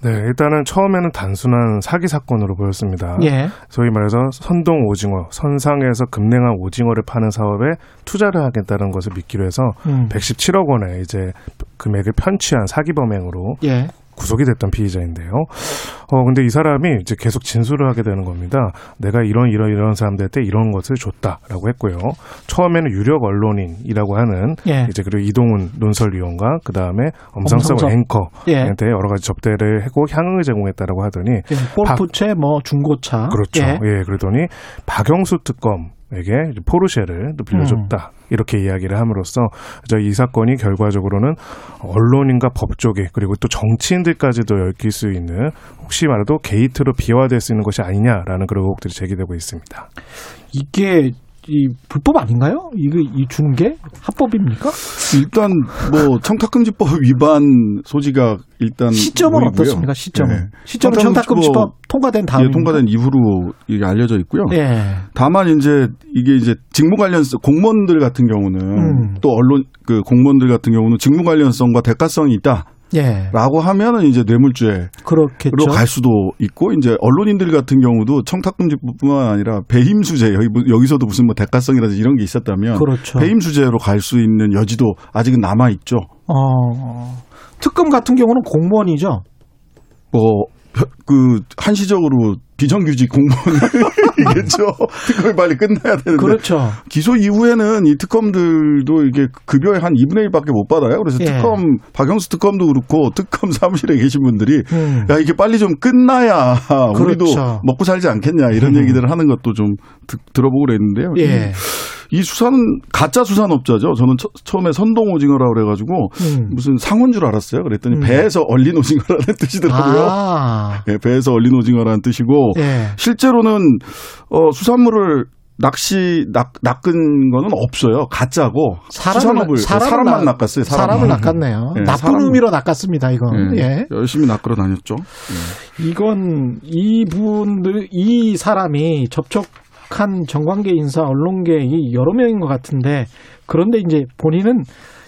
네, 일단은 처음에는 단순한 사기 사건으로 보였습니다. 예. 소위 말해서 선동 오징어, 선상에서 급냉한 오징어를 파는 사업에 투자를 하겠다는 것을 믿기로 해서 음. 117억 원의 이제 금액을 편취한 사기 범행으로 예. 구속이 됐던 피의자인데요. 어, 근데 이 사람이 이제 계속 진술을 하게 되는 겁니다. 내가 이런, 이런, 이런 사람들한테 이런 것을 줬다라고 했고요. 처음에는 유력 언론인이라고 하는 예. 이제 그리고 이동훈 논설위원과 그 다음에 엄상성. 앵커한테 여러 가지 접대를 하고 향응을 제공했다라고 하더니 예. 골프채, 뭐 중고차. 그렇죠. 예. 예, 그러더니 박영수 특검 에게 이제 포르쉐를 또 빌려줬다. 음. 이렇게 이야기를 함으로써 이 사건이 결과적으로는 언론인과 법조계 그리고 또 정치인들까지도 얽힐 수 있는 혹시 말해도 게이트로 비화될 수 있는 것이 아니냐라는 그런 의혹들이 제기되고 있습니다. 이게 이 불법 아닌가요? 이거 이 주는 게 합법입니까? 일단 뭐 청탁금지법 위반 소지가 일단 시점은 보이고요. 어떻습니까? 시점은 네. 시점은 청탁금지법 통과된 다음 예, 통과된 이후로 이게 알려져 있고요. 예. 다만 이제 이게 이제 직무 관련성 공무원들 같은 경우는 음. 또 언론 그 공무원들 같은 경우는 직무 관련성과 대가성이 있다. 예. 라고 하면은 이제 뇌물죄로 그렇겠죠. 갈 수도 있고 이제 언론인들 같은 경우도 청탁금지뿐만 아니라 배임수재 여기 뭐- 여기서도 무슨 뭐 대가성이라든지 이런 게 있었다면 그렇죠. 배임수재로 갈 수 있는 여지도 아직은 남아 있죠. 어. 특검 같은 경우는 공무원이죠. 뭐 그 한시적으로 비정규직 공무원이겠죠. 특검이 빨리 끝나야 되는데. 그렇죠. 기소 이후에는 이 특검들도 이게 급여의 한 2분의 1밖에 못 받아요. 그래서 예. 특검 박영수 특검도 그렇고 특검 사무실에 계신 분들이 음. 야 이게 빨리 좀 끝나야 우리도 그렇죠. 먹고 살지 않겠냐 이런 음. 얘기들을 하는 것도 좀 듣- 들어보고 그랬는데요. 예. 이, 이 수사는 가짜 수산업자죠. 저는 처, 음에 선동 오징어라 그래가지고 음. 무슨 상어인 줄 알았어요. 그랬더니 음. 배에서 얼린 오징어라는 뜻이더라고요. 아. 예, 배에서 얼린 오징어라는 뜻이고 예. 실제로는 어, 수산물을 낚시 낚, 낚은 거는 없어요. 가짜고 수산업을 사람만 낚- 낚았어요. 사람을 낚았네요. 예, 나쁜 사람- 의미로 낚았습니다. 이건. 예, 예. 열심히 낚으러 다녔죠. 이건 이분들 이 사람이 접촉 한 정관계 인사 언론계이 여러 명인 것 같은데 그런데 이제 본인은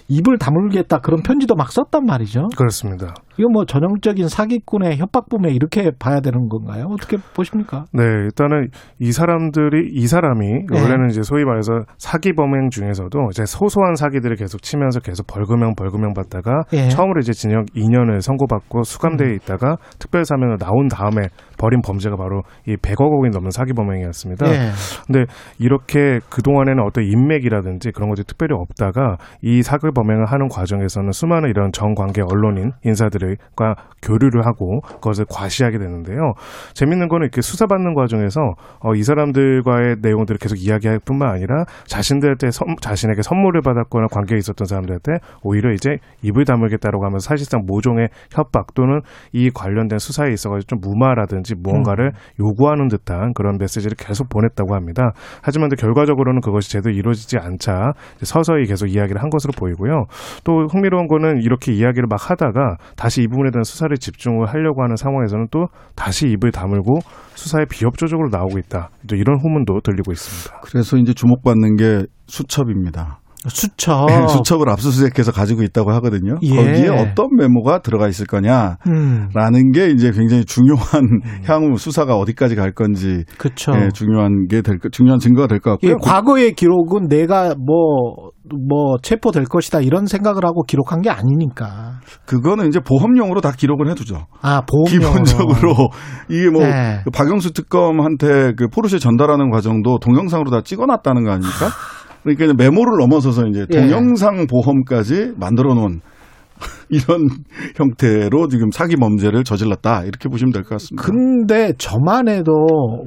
입을 다물겠다 그런 편지도 막 썼단 말이죠. 그렇습니다. 이거 뭐 전형적인 사기꾼의 협박범에 이렇게 봐야 되는 건가요? 어떻게 보십니까? 네, 일단은 이 사람들이 이 사람이 네. 원래는 이제 소위 말해서 사기 범행 중에서도 이제 소소한 사기들을 계속 치면서 계속 벌금형 벌금형 받다가 예. 처음으로 이제 징역 2년을 선고받고 수감돼 음. 있다가 특별 사면으로 나온 다음에 벌인 범죄가 바로 이 100억 원이 넘는 사기 범행이었습니다. 예. 근데 이렇게 그 동안에는 어떤 인맥이라든지 그런 것이 특별히 없다가 이 사기 범행을 하는 과정에서는 수많은 이런 정관계 언론인 인사들 과 교류를 하고 그것을 과시하게 되는데요. 재밌는 거는 이렇게 수사받는 과정에서 어, 이 사람들과의 내용들을 계속 이야기할 뿐만 아니라 자신들한테 선- 자신에게 선물을 받았거나 관계에 있었던 사람들한테 오히려 이제 입을 다물겠다라고 하면서 사실상 모종의 협박 또는 이 관련된 수사에 있어가지고 좀 무마라든지 무언가를 요구하는 듯한 그런 메시지를 계속 보냈다고 합니다. 하지만 또 결과적으로는 그것이 제대로 이루어지지 않자 서서히 계속 이야기를 한 것으로 보이고요. 또 흥미로운 거는 이렇게 이야기를 막 하다가 다시 이 부분에 대한 수사를 집중을 하려고 하는 상황에서는 또 다시 입을 다물고 수사에 비협조적으로 나오고 있다. 또 이런 후문도 들리고 있습니다. 그래서 이제 주목받는 게 수첩입니다. 수첩. 수첩을 압수수색해서 가지고 있다고 하거든요. 예. 거기에 어떤 메모가 들어가 있을 거냐. 음. 라는 게 이제 굉장히 중요한 향후 수사가 어디까지 갈 건지 그렇죠. 예, 중요한 게 될 중요한 증거가 될것 예, 같고요. 과거의 기록은 내가 뭐, 뭐, 체포될 것이다 이런 생각을 하고 기록한 게 아니니까. 그거는 이제 보험용으로 다 기록을 해두죠. 아, 보험용으로. 기본적으로 이게 뭐 네. 그 박영수 특검한테 그 포르쉐 전달하는 과정도 동영상으로 다 찍어놨다는 거 아닙니까? 그러니까 메모를 넘어서서 이제 예. 동영상 보험까지 만들어 놓은 이런 형태로 지금 사기 범죄를 저질렀다 이렇게 보시면 될 것 같습니다. 근데 저만 해도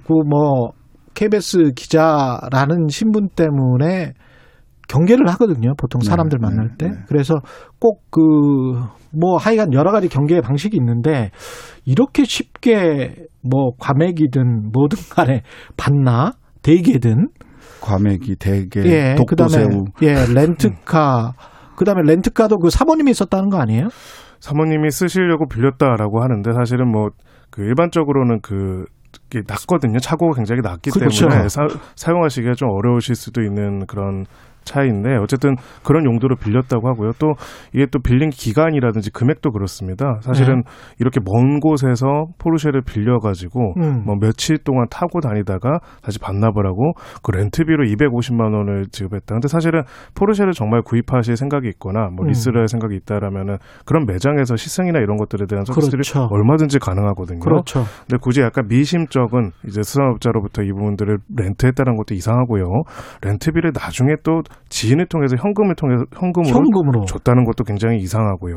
그 뭐 KBS 기자라는 신분 때문에 경계를 하거든요. 보통 네, 사람들 네, 만날 때. 네. 그래서 꼭 그 뭐 하여간 여러 가지 경계의 방식이 있는데 이렇게 쉽게 뭐 과메기든 뭐든 간에 받나 대게든 과메기, 대게, 예, 독도새우. 예, 렌트카 그다음에 렌트카도 그 사모님이 있었다는 거 아니에요? 사모님이 쓰시려고 빌렸다라고 하는데 사실은 뭐 그 일반적으로는 그 낮거든요. 차고가 굉장히 낮기 그렇죠. 때문에 사, 사용하시기가 좀 어려우실 수도 있는 그런 차이인데 어쨌든 그런 용도로 빌렸다고 하고요. 또 이게 또 빌린 기간이라든지 금액도 그렇습니다. 사실은 이렇게 먼 곳에서 포르쉐를 빌려가지고 음. 뭐 며칠 동안 타고 다니다가 다시 반납을 하고 그 렌트비로 250만 원을 지급했다. 근데 사실은 포르쉐를 정말 구입하실 생각이 있거나 뭐 음. 리스를 할 생각이 있다라면은 그런 매장에서 시승이나 이런 것들에 대한 서비스들이 그렇죠. 얼마든지 가능하거든요. 그렇죠. 근데 굳이 약간 미심쩍은 이제 수산업자로부터 이 부분들을 렌트했다는 것도 이상하고요. 렌트비를 나중에 또 지인을 통해서 현금을 통해서 현금으로 현금으로. 줬다는 것도 굉장히 이상하고요.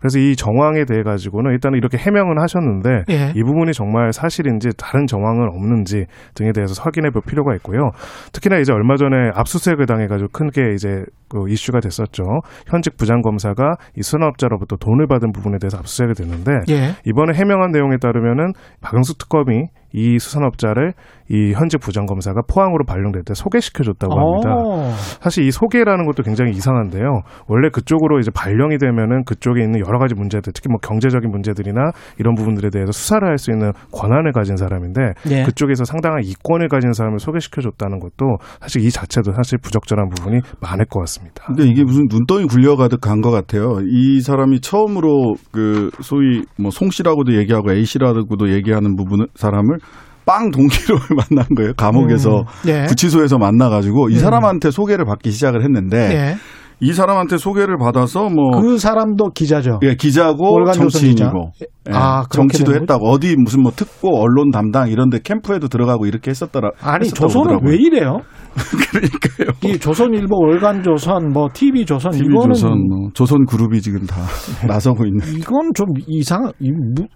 그래서 이 정황에 대해 가지고는 일단은 이렇게 해명은 하셨는데 예. 이 부분이 정말 사실인지 다른 정황은 없는지 등에 대해서 확인해 볼 필요가 있고요. 특히나 이제 얼마 전에 압수수색을 당해 가지고 크게 이제 그 이슈가 됐었죠. 현직 부장검사가 이 수산업자로부터 돈을 받은 부분에 대해서 압수수색이 됐는데 예. 이번에 해명한 내용에 따르면은 박영수 특검이 이 수산업자를 이 현직 부장검사가 포항으로 발령될 때 소개시켜줬다고 합니다. 어. 사실 이 소개라는 것도 굉장히 이상한데요. 원래 그쪽으로 이제 발령이 되면은 그쪽에 있는 여러 가지 문제들, 특히 뭐 경제적인 문제들이나 이런 부분들에 대해서 수사를 할 수 있는 권한을 가진 사람인데 예. 그쪽에서 상당한 이권을 가진 사람을 소개시켜줬다는 것도 사실 이 자체도 사실 부적절한 부분이 많을 것 같습니다. 그러니까 이게 무슨 눈덩이 굴려가듯 간 것 같아요. 이 사람이 처음으로 그 소위 뭐 송 씨라고도 얘기하고 A 씨라고도 얘기하는 부분 사람을 빵 동기로 만난 거예요. 감옥에서 음, 예. 구치소에서 만나가지고 이 음. 사람한테 소개를 받기 시작을 했는데 예. 이 사람한테 소개를 받아서 뭐 그 사람도 기자죠. 예, 기자고 정치인이고 기자. 예, 아, 정치도 했다고 어디 무슨 뭐 특보 언론 담당 이런데 캠프에도 들어가고 이렇게 했었더라. 아니 했었다고 조선은 그러더라고요. 왜 이래요? 그러니까요. 이 조선일보, 월간조선, 뭐 TV 조선 TV 이거는 조선, 뭐 조선 그룹이 지금 다 나서고 있는. 이건 좀 이상,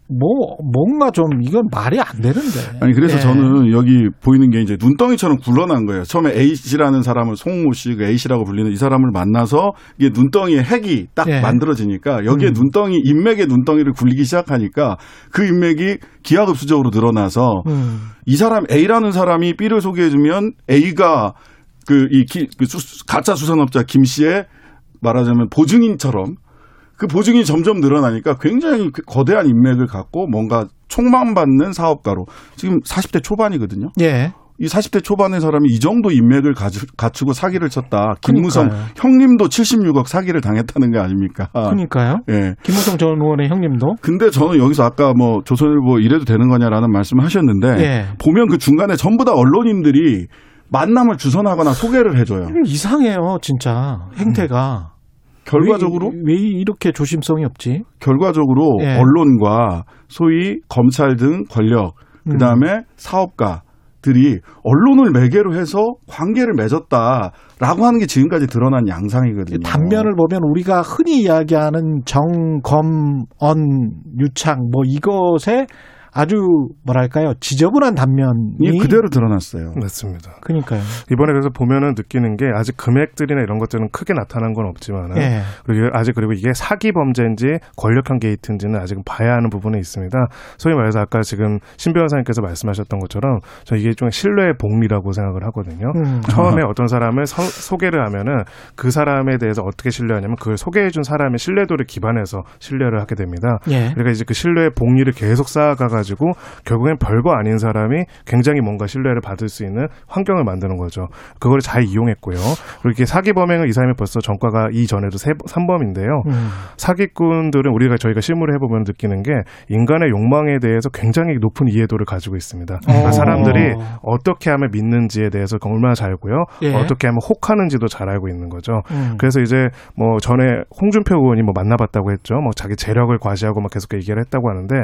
뭐 뭔가 좀 이건 말이 안 되는데. 아니 그래서 예. 저는 여기 보이는 게 이제 눈덩이처럼 굴러난 거예요. 처음에 A 씨라는 사람을 송모 씨, 그 A 씨라고 불리는 이 사람을 만나서 이게 눈덩이에 핵이 딱 예. 만들어지니까 여기에 음. 눈덩이 인맥의 눈덩이를 굴리기 시작하니까 그 인맥이 기하급수적으로 늘어나서 음. 이 사람 A라는 사람이 B를 소개해주면 A가 그이 그 수- 가짜 수산업자 김 씨의 말하자면 보증인처럼 그 보증이 점점 늘어나니까 굉장히 그 거대한 인맥을 갖고 뭔가 총망받는 사업가로 지금 40대 초반이거든요. 예. 이 40대 초반의 사람이 이 정도 인맥을 갖추고 사기를 쳤다. 김무성 그러니까요. 형님도 76억 사기를 당했다는 게 아닙니까? 그러니까요. 예. 김무성 전 의원의 형님도 근데 저는 여기서 아까 뭐 조선일보 이래도 되는 거냐라는 말씀을 하셨는데 예. 보면 그 중간에 전부 다 언론인들이 만남을 주선하거나 소개를 해줘요. 이상해요, 진짜 행태가. 결과적으로 왜, 왜 이렇게 조심성이 없지? 결과적으로 예. 언론과 소위 검찰 등 권력 음. 그다음에 사업가들이 언론을 매개로 해서 관계를 맺었다라고 하는 게 지금까지 드러난 양상이거든요. 단면을 보면 우리가 흔히 이야기하는 정검언 유착 뭐 이것에 아주 뭐랄까요 지저분한 단면이 이 그대로 드러났어요. 맞습니다. 그러니까요. 이번에 그래서 보면은 느끼는 게 아직 금액들이나 이런 것들은 크게 나타난 건 없지만 예. 은 그리고 아직 그리고 이게 사기 범죄인지 권력형 게이트인지는 아직은 봐야 하는 부분이 있습니다. 소위 말해서 아까 지금 신 변호사님께서 말씀하셨던 것처럼 저 이게 좀 신뢰의 복리라고 생각을 하거든요. 음. 처음에 어떤 사람을 서- 소개를 하면은 그 사람에 대해서 어떻게 신뢰하냐면 그걸 소개해준 사람의 신뢰도를 기반해서 신뢰를 하게 됩니다. 예. 그러니까 이제 그 신뢰의 복리를 계속 쌓아가가 지고 결국엔 별거 아닌 사람이 굉장히 뭔가 신뢰를 받을 수 있는 환경을 만드는 거죠. 그걸 잘 이용했고요. 그리고 이게 사기 범행을 이 사람이 벌써 전과가 이전에도 세, 3범인데요. 음. 사기꾼들은 우리가 저희가 실무를 해보면 느끼는 게 인간의 욕망에 대해서 굉장히 높은 이해도를 가지고 있습니다. 그러니까 어. 사람들이 어떻게 하면 믿는지에 대해서 얼마나 잘 알고요. 예. 어떻게 하면 혹하는지도 잘 알고 있는 거죠. 음. 그래서 이제 뭐 전에 홍준표 의원이 뭐 만나봤다고 했죠. 뭐 자기 재력을 과시하고 막 계속 얘기를 했다고 하는데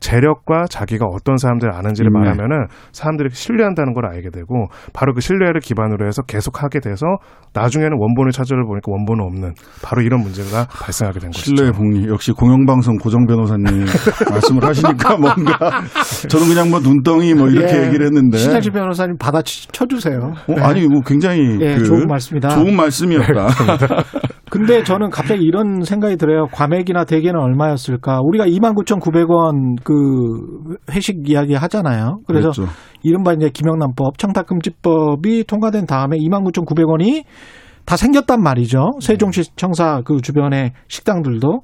재력과 자기가 어떤 사람들을 아는지를 인맥. 말하면은 사람들이 신뢰한다는 걸 알게 되고 바로 그 신뢰를 기반으로 해서 계속 하게 돼서 나중에는 원본을 찾으려 보니까 원본은 없는 바로 이런 문제가 발생하게 된 것이죠. 신뢰의 복리 역시 공영방송 고정 변호사님 말씀을 하시니까 뭔가 저는 그냥 뭐 눈덩이 뭐 이렇게 예. 얘기를 했는데 신현지 변호사님 받아 쳐 주세요. 어, 아니 뭐 굉장히 예, 그 좋은 말씀이다. 좋은 말씀이었다. 근데 저는 갑자기 이런 생각이 들어요. 과메기나 대게는 얼마였을까? 우리가 29,900원 그 회식 이야기 하잖아요. 그래서 그랬죠. 이른바 이제 김영란법, 청탁금지법이 통과된 다음에 29,900원이 다 생겼단 말이죠. 세종시 청사 그 주변의 식당들도.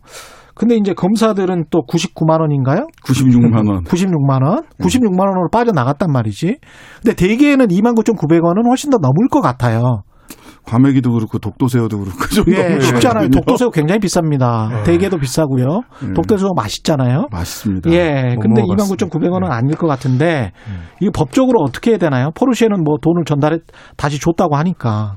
근데 이제 검사들은 또 99만 원인가요? 96만 원. 96만 원? 96만 원으로 빠져나갔단 말이지. 근데 대개는 29,900원은 훨씬 더 넘을 것 같아요. 과메기도 그렇고 독도새우도 그렇고 그 정도 예, 쉽잖아요. 독도새우 굉장히 비쌉니다. 네. 대게도 비싸고요. 네. 독도새우 맛있잖아요. 맛있습니다. 예, 못 근데 먹어봤습니다. 29,900원은 아닐 것 같은데 이게 법적으로 어떻게 해야 되나요? 포르쉐는 뭐 돈을 전달해 다시 줬다고 하니까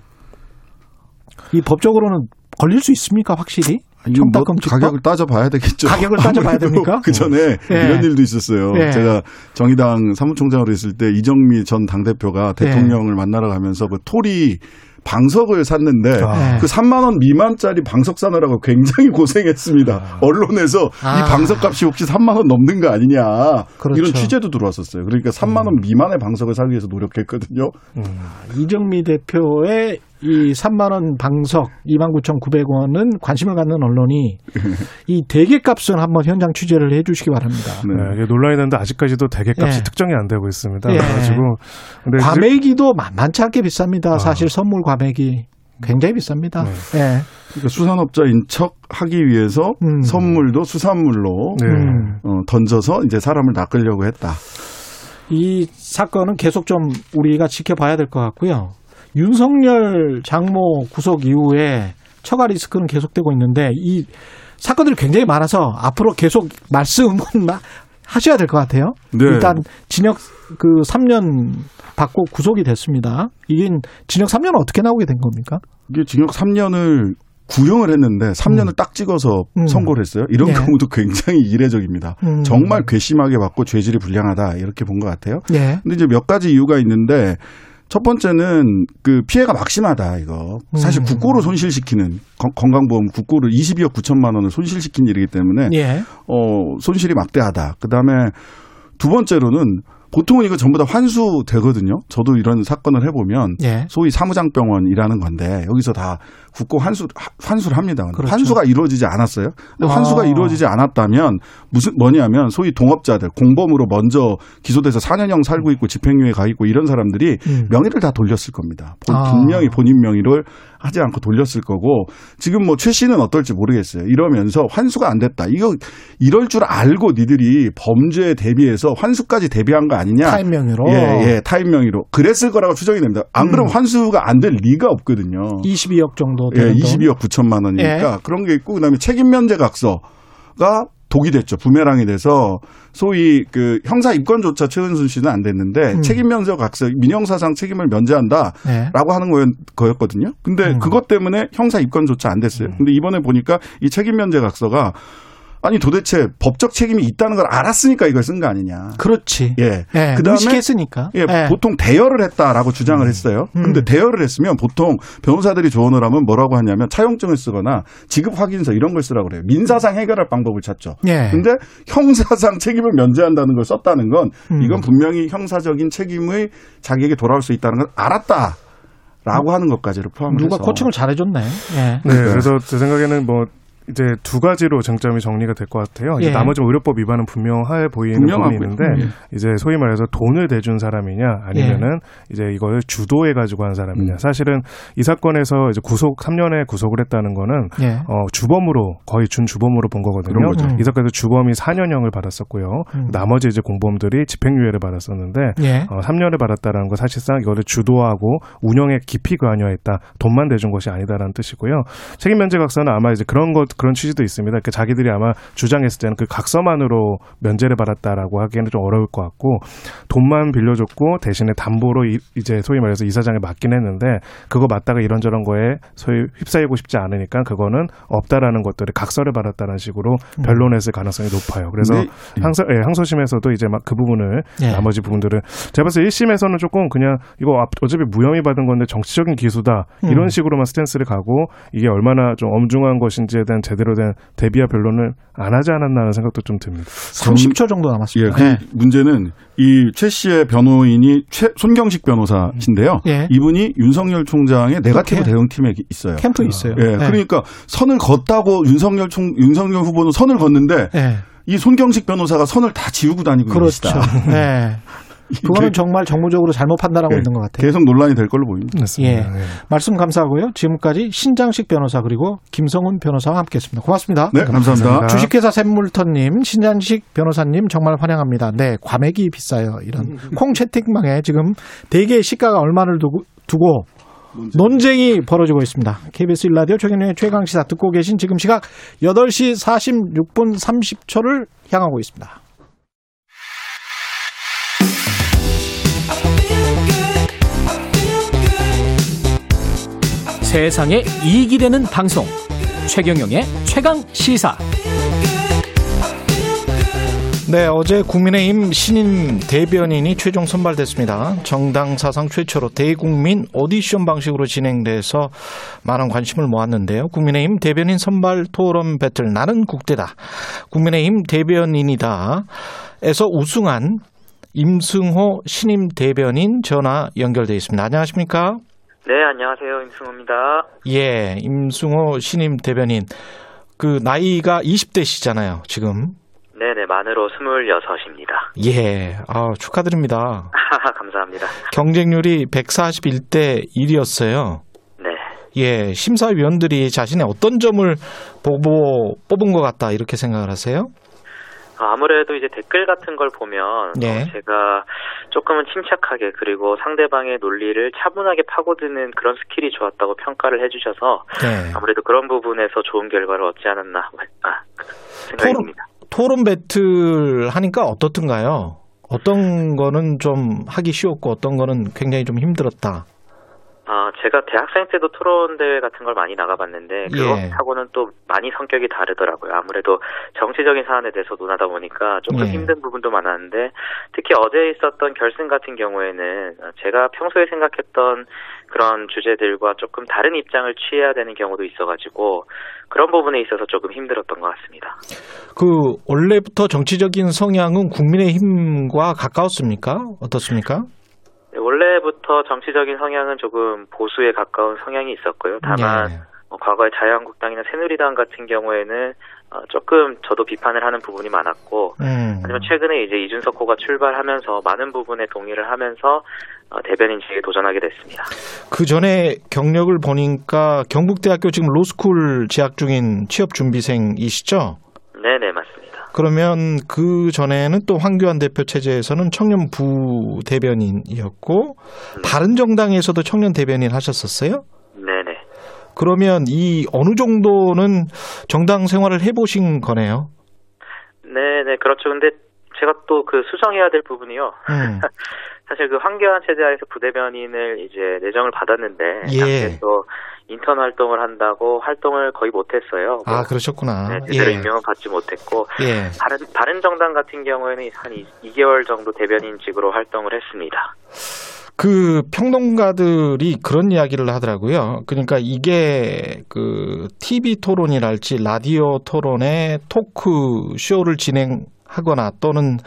이 법적으로는 걸릴 수 있습니까, 확실히? 이거 뭐? 가격을 따져봐야 되겠죠. 가격을 따져봐야 됩니까? 그 전에 예. 이런 일도 있었어요. 예. 제가 정의당 사무총장으로 있을 때 이정미 전 당대표가 예. 대통령을 만나러 가면서 그 토리 방석을 샀는데 아. 그 3만 원 미만짜리 방석 사느라고 굉장히 고생했습니다. 언론에서 아. 이 방석 값이 혹시 3만 원 넘는 거 아니냐 그렇죠. 이런 취재도 들어왔었어요. 그러니까 3만 원 미만의 방석을 사기 위해서 노력했거든요. 이정미 대표의 이 3만 원 방석 29,900원은 관심을 갖는 언론이 이 대게값은 한번 현장 취재를 해 주시기 바랍니다. 네, 이게 논란이 되는데 아직까지도 대게값이 예. 특정이 안 되고 있습니다. 예. 그래가지고 과메기도 만만치 않게 비쌉니다. 아. 사실 선물 과메기 굉장히 비쌉니다. 네. 예. 그러니까 수산업자 인 척 하기 위해서 음. 선물도 수산물로 네. 음. 어, 던져서 이제 사람을 낚으려고 했다. 이 사건은 계속 좀 우리가 지켜봐야 될 것 같고요. 윤석열 장모 구속 이후에 처가 리스크는 계속되고 있는데 이 사건들이 굉장히 많아서 앞으로 계속 말씀은 마- 하셔야 될 것 같아요. 네. 일단 진역 그 3년 받고 구속이 됐습니다. 이게 진역 3년은 어떻게 나오게 된 겁니까? 이게 징역 3년을 구형을 했는데 3년을 딱 찍어서 음. 선고를 했어요. 이런 예. 경우도 굉장히 이례적입니다. 음. 정말 괘씸하게 받고 죄질이 불량하다 이렇게 본 것 같아요. 예. 근데 이제 몇 가지 이유가 있는데 첫 번째는 그 피해가 막심하다 이거 사실 음. 국고를 손실시키는 건- 건강보험 국고를 22억 9천만 원을 손실시킨 일이기 때문에 예. 어 손실이 막대하다. 그다음에 두 번째로는 보통은 이거 전부 다 환수 되거든요. 저도 이런 사건을 해보면 예. 소위 사무장병원이라는 건데 여기서 다 국고 환수 환수를 합니다. 그렇죠. 환수가 이루어지지 않았어요. 근데 아. 환수가 이루어지지 않았다면 무슨 뭐냐면 소위 동업자들 공범으로 먼저 기소돼서 4년형 살고 있고 집행유예 가 있고 이런 사람들이 음. 명의를 다 돌렸을 겁니다. 본- 아. 분명히 본인 명의를 하지 않고 돌렸을 거고 지금 뭐 최 씨는 어떨지 모르겠어요. 이러면서 환수가 안 됐다. 이거 이럴 줄 알고 니들이 범죄에 대비해서 환수까지 대비한 거 아니냐? 타인 명의로. 예, 예, 타인 명의로 그랬을 거라고 추정이 됩니다. 안 그러면 음. 환수가 안 될 리가 없거든요. 22억 정도 예, 되는 돈. 22억 9천만 원이니까 그런 게 있고 그다음에 책임 면제 각서가 독이 됐죠. 부메랑이 돼서 소위 그 형사 입건조차 최은순 씨는 안 됐는데 음. 책임 면제 각서 민형사상 책임을 면제한다라고 네. 하는 거였, 거였거든요. 근데 음. 그것 때문에 형사 입건조차 안 됐어요. 근데 이번에 보니까 이 책임 면제 각서가 아니 도대체 법적 책임이 있다는 걸 알았으니까 이걸 쓴 거 아니냐. 그렇지. 예. 예. 그다음에 의식했으니까. 예, 예. 보통 대여를 했다라고 주장을 했어요. 음. 근데 대여를 했으면 보통 변호사들이 조언을 하면 뭐라고 하냐면 차용증을 쓰거나 지급 확인서 이런 걸 쓰라고 그래요. 민사상 해결할 방법을 찾죠. 예. 근데 형사상 책임을 면제한다는 걸 썼다는 건 음. 이건 분명히 형사적인 책임의 자기에게 돌아올 수 있다는 걸 알았다 라고 하는 것까지를 포함해서 누가 코칭을 잘해줬네. 예. 네, 그러니까요. 그래서 제 생각에는 뭐 이제 두 가지로 쟁점이 정리가 될 것 같아요. 이제 예. 나머지 의료법 위반은 분명해 보이는. 부분이 있는데 예. 이제 소위 말해서 돈을 대준 사람이냐 아니면은 이제 이걸 주도해 가지고 한 사람이냐. 음. 사실은 이 사건에서 이제 구속 3년에 구속을 했다는 거는 예. 어, 주범으로 거의 준 주범으로 본 거거든요. 음. 이 사건에서 주범이 4년형을 받았었고요. 음. 나머지 이제 공범들이 집행유예를 받았었는데 예. 어, 3년을 받았다는 거 사실상 이거를 주도하고 운영에 깊이 관여했다. 돈만 대준 것이 아니다라는 뜻이고요. 책임 면제 각서는 아마 이제 그런 것 그런 취지도 있습니다. 그 자기들이 아마 주장했을 때는 그 각서만으로 면제를 받았다라고 하기에는 좀 어려울 것 같고 돈만 빌려줬고 대신에 담보로 이, 제 소위 말해서 이사장에 맡긴 했는데 그거 맞다가 이런저런 거에 소위 휩싸이고 싶지 않으니까 그거는 없다라는 것들을 각서를 받았다는 식으로 변론했을 가능성이 높아요. 그래서 항소, 예, 항소심에서도 이제 막 그 부분을 예. 나머지 부분들은 제가 봤을 때 1심에서는 조금 그냥 이거 앞- 어차피 무혐의 받은 건데 정치적인 기수다 음. 이런 식으로만 스탠스를 가고 이게 얼마나 좀 엄중한 것인지에 대한 제대로 된 대비와 변론을 안 하지 않았나 하는 생각도 좀 듭니다. 30초 정도 예, 남았습니다. 그 예. 문제는 이 최 씨의 변호인이 최, 손경식 변호사신데요. 예. 이분이 윤석열 총장의 네가티브 캠- 대응팀에 있어요. 캠프 있어요. 예, 그러니까 선을 걷다고 윤석열 총 윤석열 후보는 선을 걷는데 예. 이 손경식 변호사가 선을 다 지우고 다니고 그렇죠. 예. 그거는 정말 정무적으로 잘못 판단하고 예, 있는 것 같아요. 계속 논란이 될 걸로 보입니다. 맞습니다. 예. 말씀 감사하고요. 지금까지 신장식 변호사 그리고 김성훈 변호사와 함께했습니다. 고맙습니다. 네, 감사합니다. 감사합니다. 주식회사 샘물터님, 신장식 변호사님 정말 환영합니다. 네, 과메기 비싸요. 이런 콩 채팅방에 지금 대게 시가가 얼마를 두고, 두고 논쟁이 벌어지고 있습니다. KBS 일라디오 최경영의 최강시사 듣고 계신 지금 시각 8시 46분 30초를 향하고 있습니다. 세상에 이익이 되는 방송 최경영의 최강 시사 네, 어제 국민의힘 신임 대변인이 최종 선발됐습니다. 정당 사상 최초로 대국민 오디션 방식으로 진행돼서 많은 관심을 모았는데요. 국민의힘 대변인 선발 토론 배틀 나는 국대다. 국민의힘 대변인이다. 에서 우승한 임승호 신임 대변인 전화 연결돼 있습니다. 안녕하십니까? 네, 안녕하세요. 임승호입니다. 예, 임승호 신임 대변인. 그 나이가 20대시잖아요, 지금. 네 네, 만으로 26입니다. 예, 아, 축하드립니다. 감사합니다. 경쟁률이 141대 1이었어요. 네. 예, 심사위원들이 자신의 어떤 점을 보고 뽑은 것 같다 이렇게 생각을 하세요? 아무래도 이제 댓글 같은 걸 보면 네. 어, 제가 조금은 침착하게 그리고 상대방의 논리를 차분하게 파고드는 그런 skill이 좋았다고 평가를 해주셔서 네. 아무래도 그런 부분에서 좋은 결과를 얻지 않았나 아, 생각입니다. 토론 배틀 하니까 어떻든가요? 어떤 거는 좀 하기 쉬웠고 어떤 거는 굉장히 좀 힘들었다. 아, 제가 대학생 때도 토론 대회 같은 걸 많이 나가봤는데 예. 그것하고는 또 많이 성격이 다르더라고요. 아무래도 정치적인 사안에 대해서 논하다 보니까 조금 예. 힘든 부분도 많았는데 특히 어제 있었던 결승 같은 경우에는 제가 평소에 생각했던 그런 주제들과 조금 다른 입장을 취해야 되는 경우도 있어가지고 그런 부분에 있어서 조금 힘들었던 것 같습니다. 그 원래부터 정치적인 성향은 국민의힘과 가까웠습니까? 어떻습니까? 네, 원래부터 정치적인 성향은 조금 보수에 가까운 성향이 있었고요. 다만 예. 어, 과거에 자유한국당이나 새누리당 같은 경우에는 어, 조금 저도 비판을 하는 부분이 많았고 음. 하지만 최근에 이제 이준석 호가 출발하면서 많은 부분에 동의를 하면서 어, 대변인직에 도전하게 됐습니다. 그 전에 경력을 보니까 경북대학교 지금 로스쿨 재학 중인 취업 준비생이시죠? 네 네 맞습니다. 그러면 그 전에는 또 황교안 대표 체제에서는 청년 부 대변인이었고 다른 정당에서도 청년 대변인 하셨었어요? 네네. 그러면 이 어느 정도는 정당 생활을 해보신 거네요. 네네 그렇죠. 근데 제가 또 그 수정해야 될 부분이요. 음. 사실 그 황교안 체제하에서 부대변인을 이제 내정을 받았는데 예. 당시에 또 인턴 활동을 한다고 활동을 거의 못했어요. 아 그러셨구나. 네, 제대로 예. 임명은 받지 못했고 예. 다른 다른 정당 같은 경우에는 한 2, 개월 정도 대변인직으로 활동을 했습니다. 그 평론가들이 그런 이야기를 하더라고요. 그러니까 이게 그 TV 토론이랄지 라디오 토론의 토크 쇼를 진행하거나 또는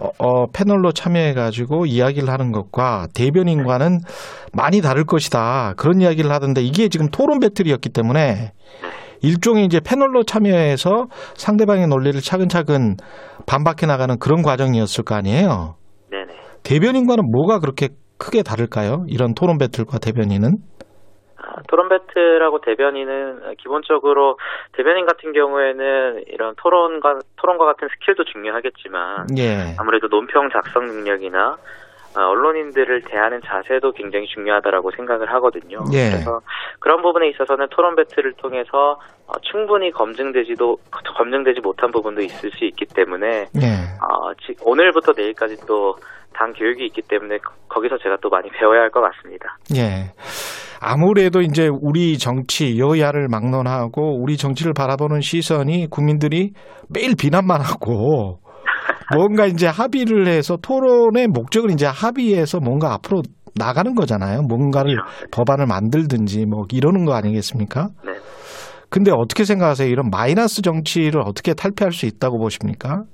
어, 어, 패널로 참여해가지고 이야기를 하는 것과 대변인과는 많이 다를 것이다. 그런 이야기를 하던데 이게 지금 토론 배틀이었기 때문에 일종의 이제 패널로 참여해서 상대방의 논리를 차근차근 반박해 나가는 그런 과정이었을 거 아니에요. 네네. 대변인과는 뭐가 그렇게 크게 다를까요? 이런 토론 배틀과 대변인은? 아, 토론 배틀하고 대변인은 기본적으로 대변인 같은 경우에는 이런 토론과 토론과 같은 스킬도 중요하겠지만 예. 아무래도 논평 작성 능력이나 아, 언론인들을 대하는 자세도 굉장히 중요하다라고 생각을 하거든요. 예. 그래서 그런 부분에 있어서는 토론 배틀을 통해서 어, 충분히 검증되지도 검증되지 못한 부분도 있을 수 있기 때문에 예. 어, 지- 오늘부터 내일까지 또 당 교육이 있기 때문에 거- 거기서 제가 또 많이 배워야 할 것 같습니다. 예. 아무래도 이제 우리 정치, 여야를 막론하고 우리 정치를 바라보는 시선이 국민들이 매일 비난만 하고 뭔가 이제 합의를 해서 토론의 목적을 이제 합의해서 뭔가 앞으로 나가는 거잖아요. 뭔가를 법안을 만들든지 뭐 이러는 거 아니겠습니까? 네. 근데 어떻게 생각하세요? 이런 마이너스 정치를 어떻게 탈피할 수 있다고 보십니까?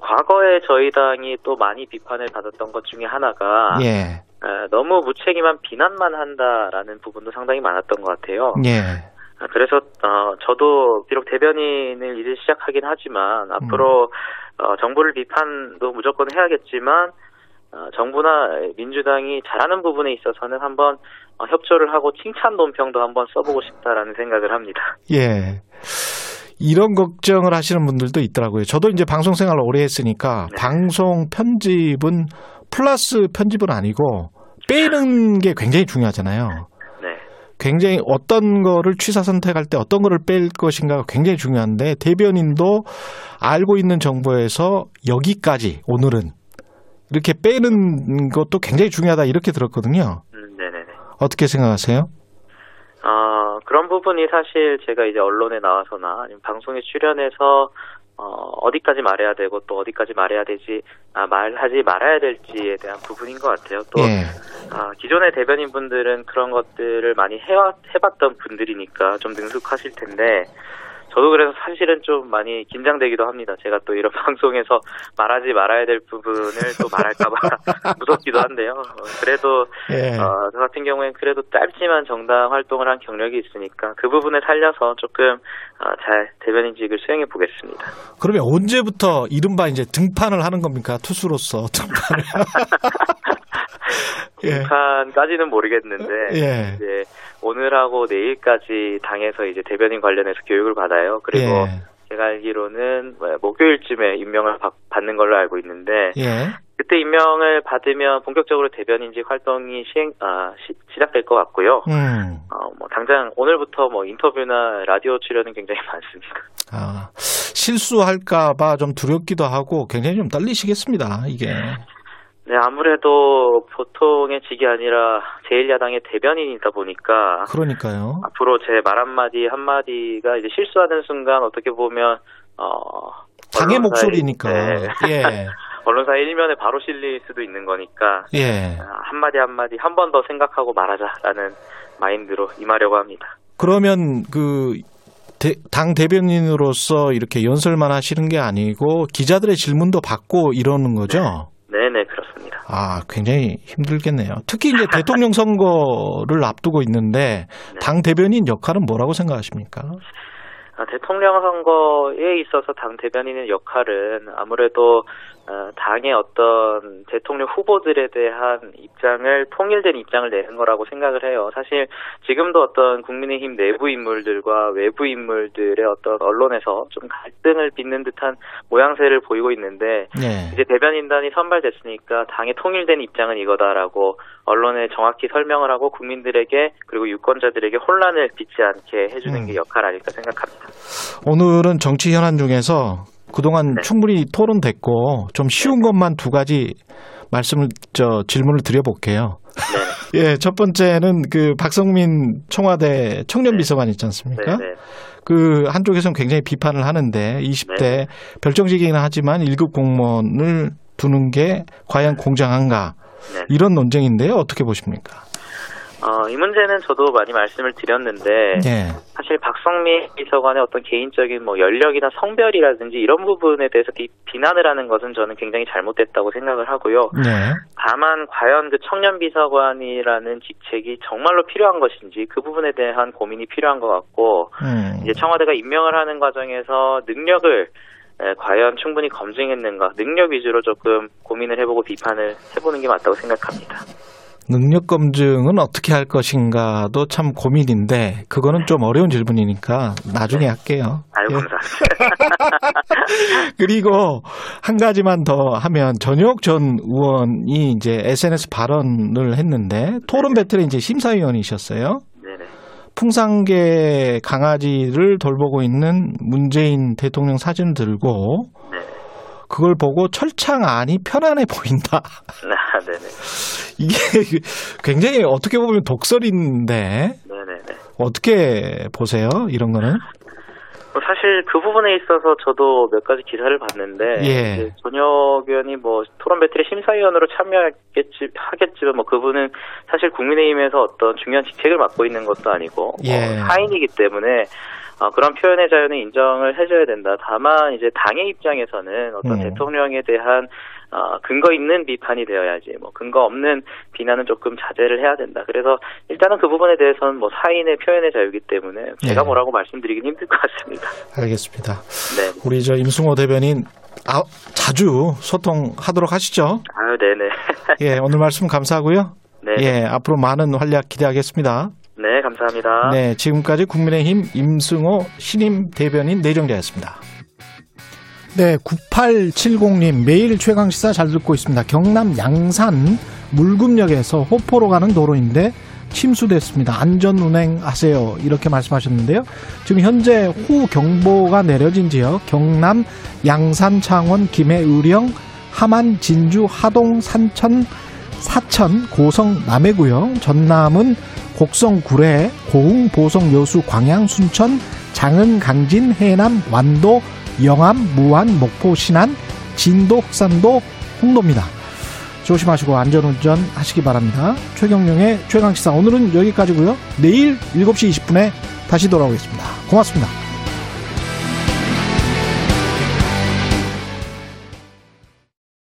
과거에 저희 당이 또 많이 비판을 받았던 것 중에 하나가 예. 어, 너무 무책임한 비난만 한다라는 부분도 상당히 많았던 것 같아요. 예. 아, 그래서 어, 저도 비록 대변인을 이제 시작하긴 하지만 앞으로 어, 정부를 비판도 무조건 해야겠지만 어, 정부나 민주당이 잘하는 부분에 있어서는 한번 어, 협조를 하고 칭찬 논평도 한번 써보고 싶다라는 생각을 합니다. 예. 이런 걱정을 하시는 분들도 있더라고요. 저도 이제 방송 생활을 오래 했으니까 방송 편집은 플러스 편집은 아니고 빼는 게 굉장히 중요하잖아요. 네. 굉장히 어떤 거를 취사 선택할 때 어떤 거를 뺄 것인가가 굉장히 중요한데 대변인도 알고 있는 정보에서 여기까지 오늘은 이렇게 빼는 것도 굉장히 중요하다 이렇게 들었거든요. 음, 네네네. 어떻게 생각하세요? 어, 그런 부분이 사실 제가 이제 언론에 나와서나 아니면 방송에 출연해서 어, 어디까지 말해야 되고 또 어디까지 말해야 되지, 아, 말하지 말아야 될지에 대한 부분인 것 같아요. 또, 예. 아, 기존의 대변인 분들은 그런 것들을 많이 해왔, 해봤던 분들이니까 좀 능숙하실 텐데, 저도 그래서 사실은 좀 많이 긴장되기도 합니다. 제가 또 이런 방송에서 말하지 말아야 될 부분을 또 말할까봐 무섭기도 한데요. 어, 그래도 예. 어, 저 같은 경우엔 그래도 짧지만 정당 활동을 한 경력이 있으니까 그 부분을 살려서 조금 어, 잘 대변인직을 수행해 보겠습니다. 그러면 언제부터 이른바 이제 등판을 하는 겁니까? 투수로서 등판을. 예. 북한까지는 모르겠는데 예. 이제 오늘하고 내일까지 당에서 이제 대변인 관련해서 교육을 받아요. 그리고 예. 제가 알기로는 뭐 목요일쯤에 임명을 받, 받는 걸로 알고 있는데 예. 그때 임명을 받으면 본격적으로 대변인직 활동이 시행 아 시, 시작될 것 같고요. 음. 어, 뭐 당장 오늘부터 뭐 인터뷰나 라디오 출연은 굉장히 많습니다. 아, 실수할까봐 좀 두렵기도 하고 굉장히 좀 떨리시겠습니다. 이게. 네, 아무래도 보통의 직이 아니라 제1야당의 대변인이다 보니까 그러니까요. 앞으로 제 말 한마디 한마디가 이제 실수하는 순간 어떻게 보면 어 당의 목소리니까. 네. 예. 언론사 일면에 바로 실릴 수도 있는 거니까 예. 아, 한마디 한마디 한 번 더 생각하고 말하자라는 마인드로 임하려고 합니다. 그러면 그, 대- 당 대변인으로서 이렇게 연설만 하시는 게 아니고 기자들의 질문도 받고 이러는 거죠? 아, 굉장히 힘들겠네요. 특히 이제 대통령 선거를 앞두고 있는데 당 대변인 역할은 뭐라고 생각하십니까? 아, 대통령 선거에 있어서 당 대변인의 역할은 아무래도 어, 당의 어떤 대통령 후보들에 대한 입장을 통일된 입장을 내는 거라고 생각을 해요. 사실 지금도 어떤 국민의힘 내부 인물들과 외부 인물들의 어떤 언론에서 좀 갈등을 빚는 듯한 모양새를 보이고 있는데 네. 이제 대변인단이 선발됐으니까 당의 통일된 입장은 이거다라고 언론에 정확히 설명을 하고 국민들에게 그리고 유권자들에게 혼란을 빚지 않게 해주는 음. 게 역할 아닐까 생각합니다. 오늘은 정치 현안 중에서 그동안 충분히 토론됐고 좀 쉬운 것만 두 가지 말씀을 저 질문을 드려볼게요. 예, 첫 번째는 그 박성민 청와대 청년 비서관 있지 않습니까? 네네. 그 한쪽에서는 굉장히 비판을 하는데 20대 별정직이긴 하지만 1급 공무원을 두는 게 과연 공정한가? 이런 논쟁인데요. 어떻게 보십니까? 어, 이 문제는 저도 많이 말씀을 드렸는데 예. 사실 박성민 비서관의 어떤 개인적인 뭐 연령이나 성별이라든지 이런 부분에 대해서 비, 비난을 하는 것은 저는 굉장히 잘못됐다고 생각을 하고요. 네. 다만 과연 그 청년 비서관이라는 직책이 정말로 필요한 것인지 그 부분에 대한 고민이 필요한 것 같고 음. 이제 청와대가 임명을 하는 과정에서 능력을 에, 과연 충분히 검증했는가 능력 위주로 조금 고민을 해보고 비판을 해보는 게 맞다고 생각합니다. 능력 검증은 어떻게 할 것인가도 참 고민인데 그거는 좀 어려운 질문이니까 나중에 할게요. 아유 예. 감사합니다. 그리고 한 가지만 더 하면 전혁 전 의원이 이제 SNS 발언을 했는데 토론 배틀에 이제 심사위원이셨어요. 네네. 풍산개 강아지를 돌보고 있는 문재인 대통령 사진을 들고 네. 그걸 보고 철창 안이 편안해 보인다. 아, 네네. 이게 굉장히 어떻게 보면 독설인데 네네네. 어떻게 보세요? 이런 거는? 뭐 사실 그 부분에 있어서 저도 몇 가지 기사를 봤는데 예. 전혁 의원이 뭐 토론 배틀의 심사위원으로 참여하겠지 하겠지만 뭐 그분은 사실 국민의힘에서 어떤 중요한 직책을 맡고 있는 것도 아니고 예. 어, 사인이기 때문에 어, 그런 표현의 자유는 인정을 해줘야 된다. 다만 이제 당의 입장에서는 어떤 음. 대통령에 대한 어, 근거 있는 비판이 되어야지 뭐 근거 없는 비난은 조금 자제를 해야 된다. 그래서 일단은 그 부분에 대해서는 뭐 사인의 표현의 자유이기 때문에 제가 예. 뭐라고 말씀드리긴 힘들 것 같습니다. 알겠습니다. 네. 우리 저 임승호 대변인 아, 자주 소통하도록 하시죠. 아유, 네네. 예, 오늘 말씀 감사하고요. 네. 예, 앞으로 많은 활약 기대하겠습니다. 네, 감사합니다. 네, 지금까지 국민의힘 임승호 신임 대변인 내정자였습니다. 네, 9870님 매일 최강 시사 잘 듣고 있습니다. 경남 양산 물금역에서 호포로 가는 도로인데 침수됐습니다. 안전 운행하세요. 이렇게 말씀하셨는데요. 지금 현재 호 경보가 내려진 지역 경남 양산 창원 김해 의령 함안 진주 하동 산천 사천 고성 남해구역 전남은 곡성 구례 고흥 보성 여수 광양 순천 장은 강진 해남 완도 영암 무안 목포 신안 진도 흑산도 홍도입니다. 조심하시고 안전운전 하시기 바랍니다. 최경영의 최강시사 오늘은 여기까지고요. 내일 7시 20분에 다시 돌아오겠습니다. 고맙습니다.